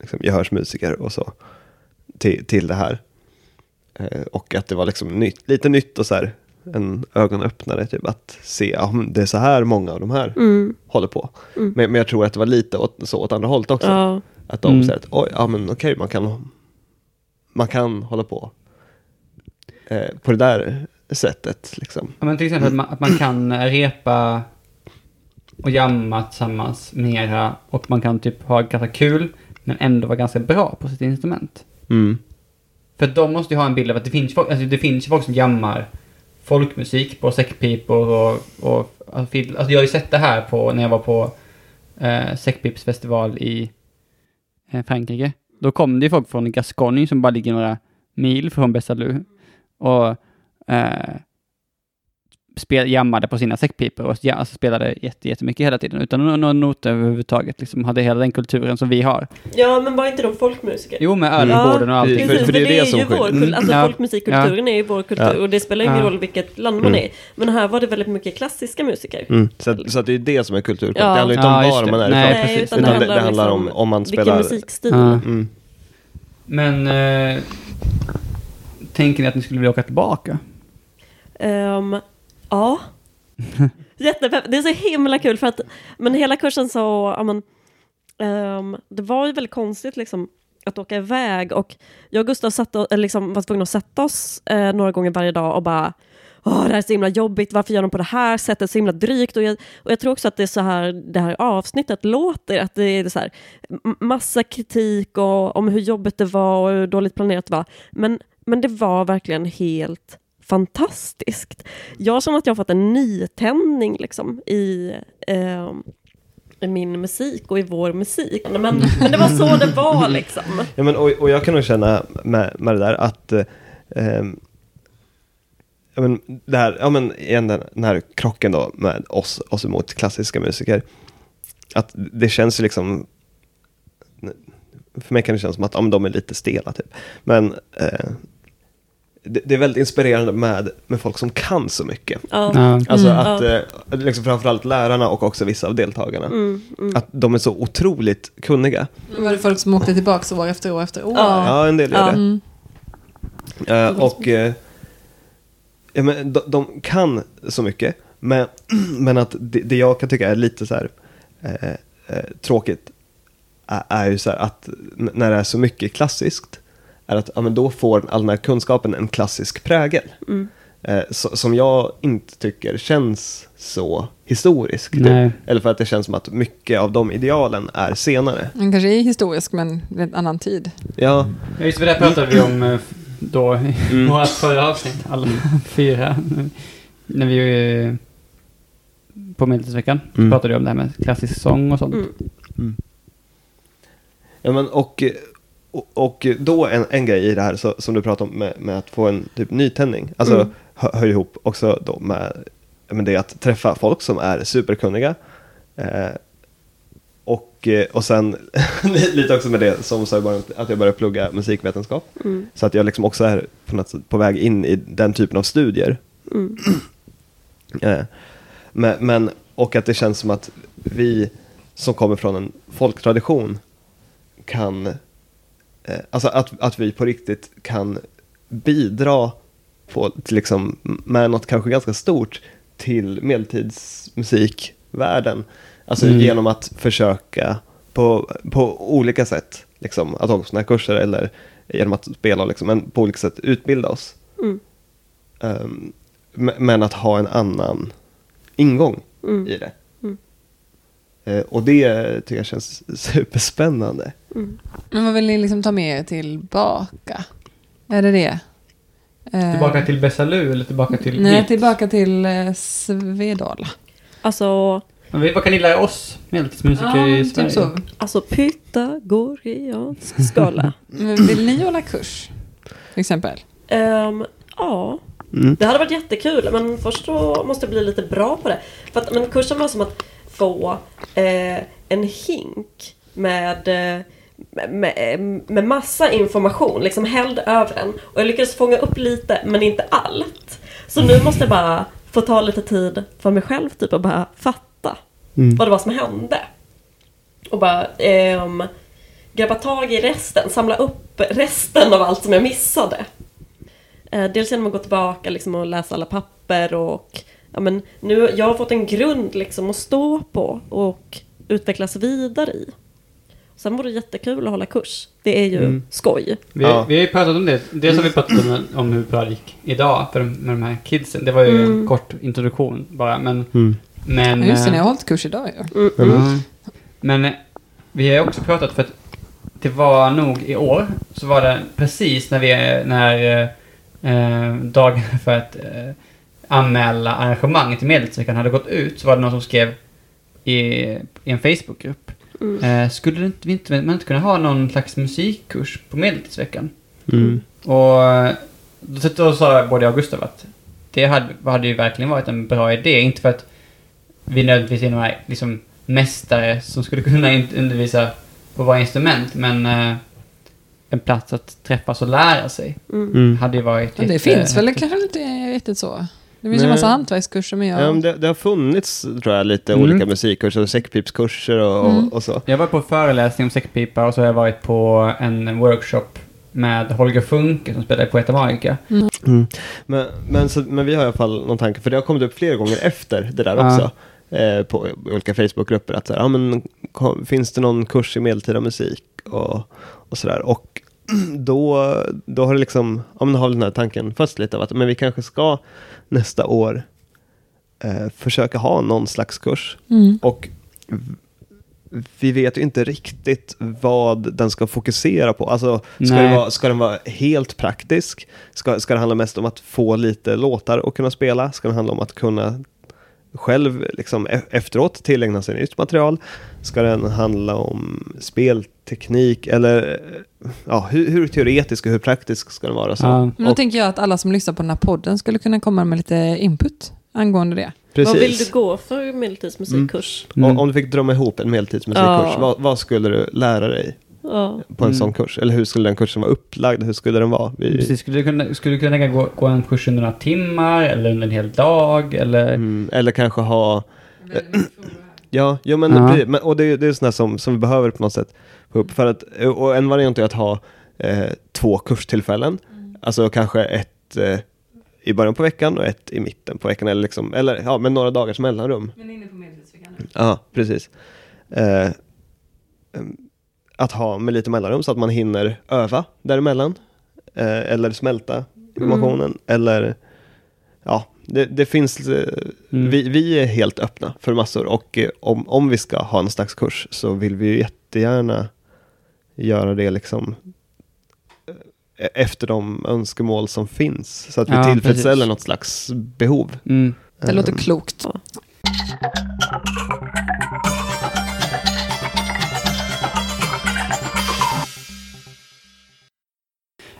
liksom, gehörsmusiker och så till, till det här. Eh, och att det var liksom nytt, lite nytt och så här, en ögonöppnare typ, att se, ja det är så här många av de här Mm. håller på. Mm. Men, men jag tror att det var lite åt, så åt andra hållet också. Ja. Att de Mm. säger att oj, ja men okej, man kan, man kan hålla på eh, på det där sättet. Liksom. Ja, men till exempel att man, att man kan repa och jamma tillsammans mera och man kan typ ha ganska kul men ändå vara ganska bra på sitt instrument. Mm. För de måste ju ha en bild av att det finns folk, alltså det finns folk som jammar folkmusik på säckpipor och, och alltså, alltså jag har ju sett det här på, när jag var på eh, säckpipsfestival i eh, Frankrike. Då kom det ju folk från Gascogne som bara ligger några mil från Besalú och eh, spel, jammade på sina säckpipor och ja, alltså spelade jätte, jättemycket hela tiden utan några noter överhuvudtaget. Liksom hade hela den kulturen som vi har. ja, men var inte de folkmusiker? Jo, med Mm. ölborden och allting. För- Precis, för för, det är det, är som ju vår, kul- alltså Ja. folkmusikkulturen är ju vår kultur Ja. och det spelar ingen Ja. roll vilket land man Mm. är. Men här var det väldigt mycket klassiska musiker. Mm. Så, att, så att det är det som är. Ja. Det handlar ju inte Ja, om var det. man är Nej, ifrån. precis. Utan det, det handlar om om man vilken spelar... musikstil. Ja. Mm. Men eh, tänker ni att ni skulle vilja åka tillbaka? Ehm, ja. Jättepepp. Det är så himla kul för att, men hela kursen så, ja men, ehm, det var ju väldigt konstigt liksom att åka iväg och jag och Gustav satt och, liksom, var tvungna att sätta oss eh, några gånger varje dag och bara Åh, det här är så himla jobbigt, varför gör de på det här sättet, så himla drygt. Och jag, och jag tror också att det är så här det här avsnittet låter, att det är så här massa kritik och, om hur jobbigt det var och hur dåligt planerat det var. Men, men det var verkligen helt fantastiskt. Jag känner att jag har fått en nytändning liksom, i, eh, min musik och i vår musik. Men, men det var så det var liksom. Ja, men, och, och jag kan nog känna med, med det där att eh, ehm, ja, men, det här, ja men igen den, den här krocken då med oss, oss emot klassiska musiker. Att det känns ju liksom, för mig kan det kännas som att ja, de är lite stela typ. Men eh, det, det är väldigt inspirerande med, med folk som kan så mycket. Ja. Ja. Alltså Mm. att, eh, liksom framförallt lärarna och också vissa av deltagarna. Mm, mm. Att de är så otroligt kunniga. Var det folk som åkte tillbaka år efter år efter år? Ja. Ja, en del gör Ja. det. Mm. Eh, och eh, ja, men de, de kan så mycket, men, men att det, det jag kan tycka är lite så här eh, eh, tråkigt är, är ju så här att när det är så mycket klassiskt, är att ja, men då får all den här kunskapen en klassisk prägel. Mm. Eh, så, som jag inte tycker känns så historisk. typ. Nej. Eller för att det känns som att mycket av de idealen är senare. Den kanske är historisk men i en annan tid. Ja, Ja, just det, där pratade vi om eh, då i Mm. vårt förra avsnitt, alla fyra. När vi eh, på Medeltidsveckan Mm. pratade vi om det här med klassisk sång och sånt. Mm. Ja, men och, och, och då en, en grej i det här så, som du pratade om med, med att få en typ nytändning. Alltså Mm. hö, hör ihop också då med, med det att träffa folk som är superkunniga. Eh, och, eh, och sen lite också med det som sa i början, att jag började plugga musikvetenskap. Mm. Så att jag liksom också är på, något sätt på väg in i den typen av studier. Mm. Eh, men, men, och att det känns som att vi som kommer från en folktradition kan, alltså att, att vi på riktigt kan bidra på, till liksom, med något kanske ganska stort till medeltidsmusikvärlden. Alltså Mm. genom att försöka på, på olika sätt, liksom, att hålla sådana här kurser eller genom att spela, liksom, men på olika sätt utbilda oss. Mm. Me- men att ha en annan ingång Mm. i det. Eh, och det tycker jag känns superspännande. Mm. Men vad vill ni liksom ta med er tillbaka? Är det det? Eh, Tillbaka till Besalu eller tillbaka till Nej, hit? tillbaka till eh, Svedala. Alltså, Men vi- Vad kan ni lära oss medeltidsmusiker i Sverige? typ så. alltså pythagoriansk skala. Men vill ni hålla kurs? Till exempel? Ehm, ja, Mm. det hade varit jättekul men först så måste jag bli lite bra på det. För att, men kursen var som att få eh, en hink med, eh, med, med massa information, liksom hälld över den. Och jag lyckades fånga upp lite men inte allt. Så nu måste jag bara få ta lite tid för mig själv typ och bara fatta Mm. vad det var som hände. Och bara ehm, grabba tag i resten, samla upp resten av allt som jag missade. Eh, dels genom att gå tillbaka liksom, och läsa alla papper och ja, men nu, jag har fått en grund liksom, att stå på och utvecklas vidare i. Sen vore det jättekul att hålla kurs. Det är ju Mm. skoj. Vi, Ja. vi har ju pratat om det. Dels har vi pratat om, om hur bra det gick idag för de, med de här kidsen. Det var ju en Mm. kort introduktion bara. Men, Mm. men, Ja, just det, eh, ni har hållit kurs idag ju. Mm, mm. Mm. Men eh, vi har ju också pratat för att det var nog i år så var det precis när vi, när eh, eh, dagen för att eh, anmäla arrangemanget i Medeltidsveckan hade gått ut så var det någon som skrev i, i en Facebookgrupp. Mm. Eh, skulle det inte, vi inte, man inte kunna ha någon slags musikkurs på Medeltidsveckan? Mm. Och då, då sa både jag och Gustav att det hade, hade ju verkligen varit en bra idé. Inte för att vi nödvändigtvis är några liksom, mästare som skulle kunna undervisa på varje instrument, men eh, en plats att träffas och lära sig Mm. Mm. hade ju varit Men det finns väl kanske inte riktigt så. Det finns ju Nej. massa hantverkskurser men Ja, men det, det har funnits, tror jag, lite Mm. olika musikkurser och säckpipskurser och, Mm. och, och så. Jag var på föreläsning om säckpipa och så har jag varit på en workshop med Holger Funke som spelar i Poeta Magica. Men, men, så, men vi har i alla fall någon tanke, för det har kommit upp flera gånger efter det där Ja. också. Eh, på olika Facebookgrupper, att så här, ja, men, kom, finns det någon kurs i medeltida musik och, och sådär. Och då, då har det liksom, ja men har den här tanken först lite av att men vi kanske ska nästa år eh, försöka ha någon slags kurs. Mm. Och vi vet ju inte riktigt vad den ska fokusera på. Alltså, ska, det vara, ska den vara helt praktisk? Ska, ska det handla mest om att få lite låtar och kunna spela? Ska det handla om att kunna själv liksom e- efteråt tillägna sig nytt material? Ska den handla om spelteknik eller eh, ja, hur, hur teoretisk och hur praktisk ska den vara? Så? Ja. Men då Och- tänker jag att alla som lyssnar på den här podden skulle kunna komma med lite input angående det. Vad vill Precis. du gå för medeltidsmusikkurs? Mm. Om, om du fick drömma ihop en medeltidsmusikkurs, Ja. vad, vad skulle du lära dig Ja. på en Mm. sån kurs? Eller hur skulle den kursen vara upplagd? Hur skulle den vara? Vi, Precis, skulle du kunna, skulle du kunna gå, gå en kurs under några timmar eller under en hel dag eller? mm, eller kanske ha... Ja, ja men, Ja. men och det, är- det är sådana som, som vi behöver på något sätt. För att, och en variant är att ha eh, två kurstillfällen. Alltså kanske ett eh, i början på veckan och ett i mitten på veckan. Eller, liksom, eller ja, med några dagars mellanrum. Men inne på medeltidsveckan. Ja, precis. Eh, att ha med lite mellanrum så att man hinner öva däremellan. Eh, eller smälta informationen. Eller ja, det, det finns, eh, Mm. vi, vi är helt öppna för massor och eh, om, om vi ska ha en slags kurs så vill vi ju jättegärna göra det liksom eh, efter de önskemål som finns. Så att vi Ja, tillfredsställer precis. något slags behov. Mm. Det låter Ehm, klokt.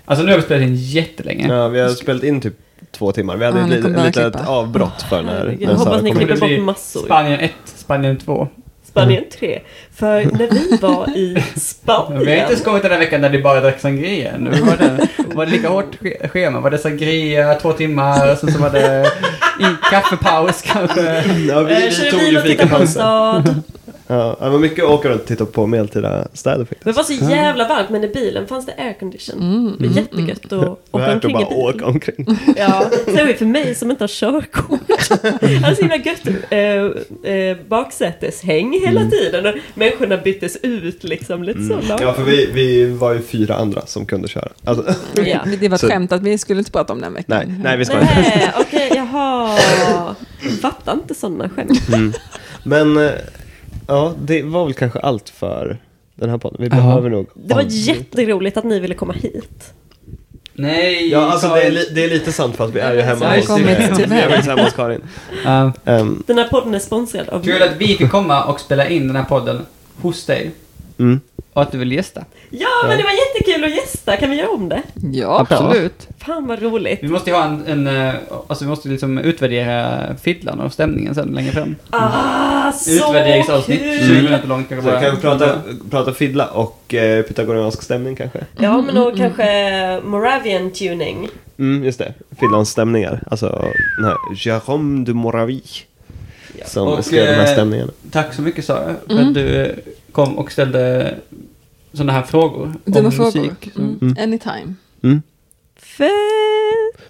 Alltså nu har vi spelat in jättelänge. Ja, vi har spelat in typ två timmar. Vi hade Ja, ett litet, avbrott för när, när jag hoppas ni klipper bort massor. Spanien 1, Spanien 2. Spanien 3. För när vi var i Vi har inte Spanien. kommit den här veckan där det bara drack sangria. Nu var det, var det lika hårt schema. Var det sangria två timmar och sen så var det kaffepaus kanske. Ja, vi, Eh, vi kör tog ju fikapausen. Ja, det var mycket att åka runt och titta på medeltida städer faktiskt. Det var så jävla varmt men i bilen fanns det aircondition. Mm, Det var jättegött att åka omkring i bara bil. åka omkring. Ja, särskilt för mig som inte har körkort. Alltså himla gött. Eh, eh, baksäteshäng hela tiden. Och människorna byttes ut liksom lite så. Mm. Ja, för vi, vi var ju fyra andra som kunde köra. Alltså, Ja. Det var ett Så- skämt att vi skulle inte prata om den veckan. nej, nej, vi ska inte. Okej, jaha. Fattar inte sådana skämt. Men eh, ja, det var väl kanske allt för den här podden. Vi behöver nog Det var jätteroligt att ni ville komma hit. Nej, Ja, alltså det är, li- det är lite sant för att vi är ju hemma hos, kommit vi tyvärr. är faktiskt hemma hos Karin. Ehm, Den här podden är sponsrad av Kul att vi fick komma och spela in den här podden hos dig. Mm. Och att du vill gästa. Ja, men det var jättekul att gästa. Kan vi göra om det? Ja, Absolut. Fan vad roligt. Vi måste ju ha en, en eh, alltså vi måste liksom utvärdera fiddlan och stämningen sen längre fram. Ah, så Utvärderingsavsnitt, 20 kul! minuter långt kanske Så bara. kan vi prata, prata fiddla och eh, pythagoriansk stämning kanske? Ja, men då kanske Moravian tuning. Mm, just det. Finlands stämningar. Alltså den här Jérôme de Moravie. Som Och, skrev de här eh, stämningarna. Tack så mycket Sara, för Mm. att du eh, kom och ställde sådana här frågor dumma om frågor. musik. Mm. Mm. Anytime. Mm. Fett!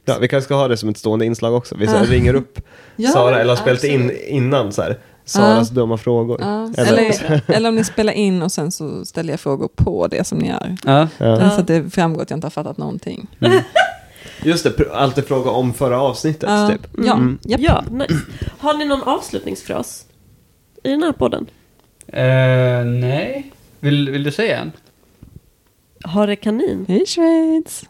Ja, vi kanske ska ha det som ett stående inslag också. Vi så här, ringer upp Ja, Sara eller har spelat in innan så här. Saras dumma frågor. Ja. Eller- Eller, eller om ni spelar in och sen så ställer jag frågor på det som ni gör. Ja. Ja. Så att det framgår att jag inte har fattat någonting. Just det, alltid fråga om förra avsnittet Ja, typ. ja, Mm. japp. Ja, nice. Har ni någon avslutningsfras? I den här podden? Uh, nej. Vill, vill du säga en? Har kanin? Hej Schweiz.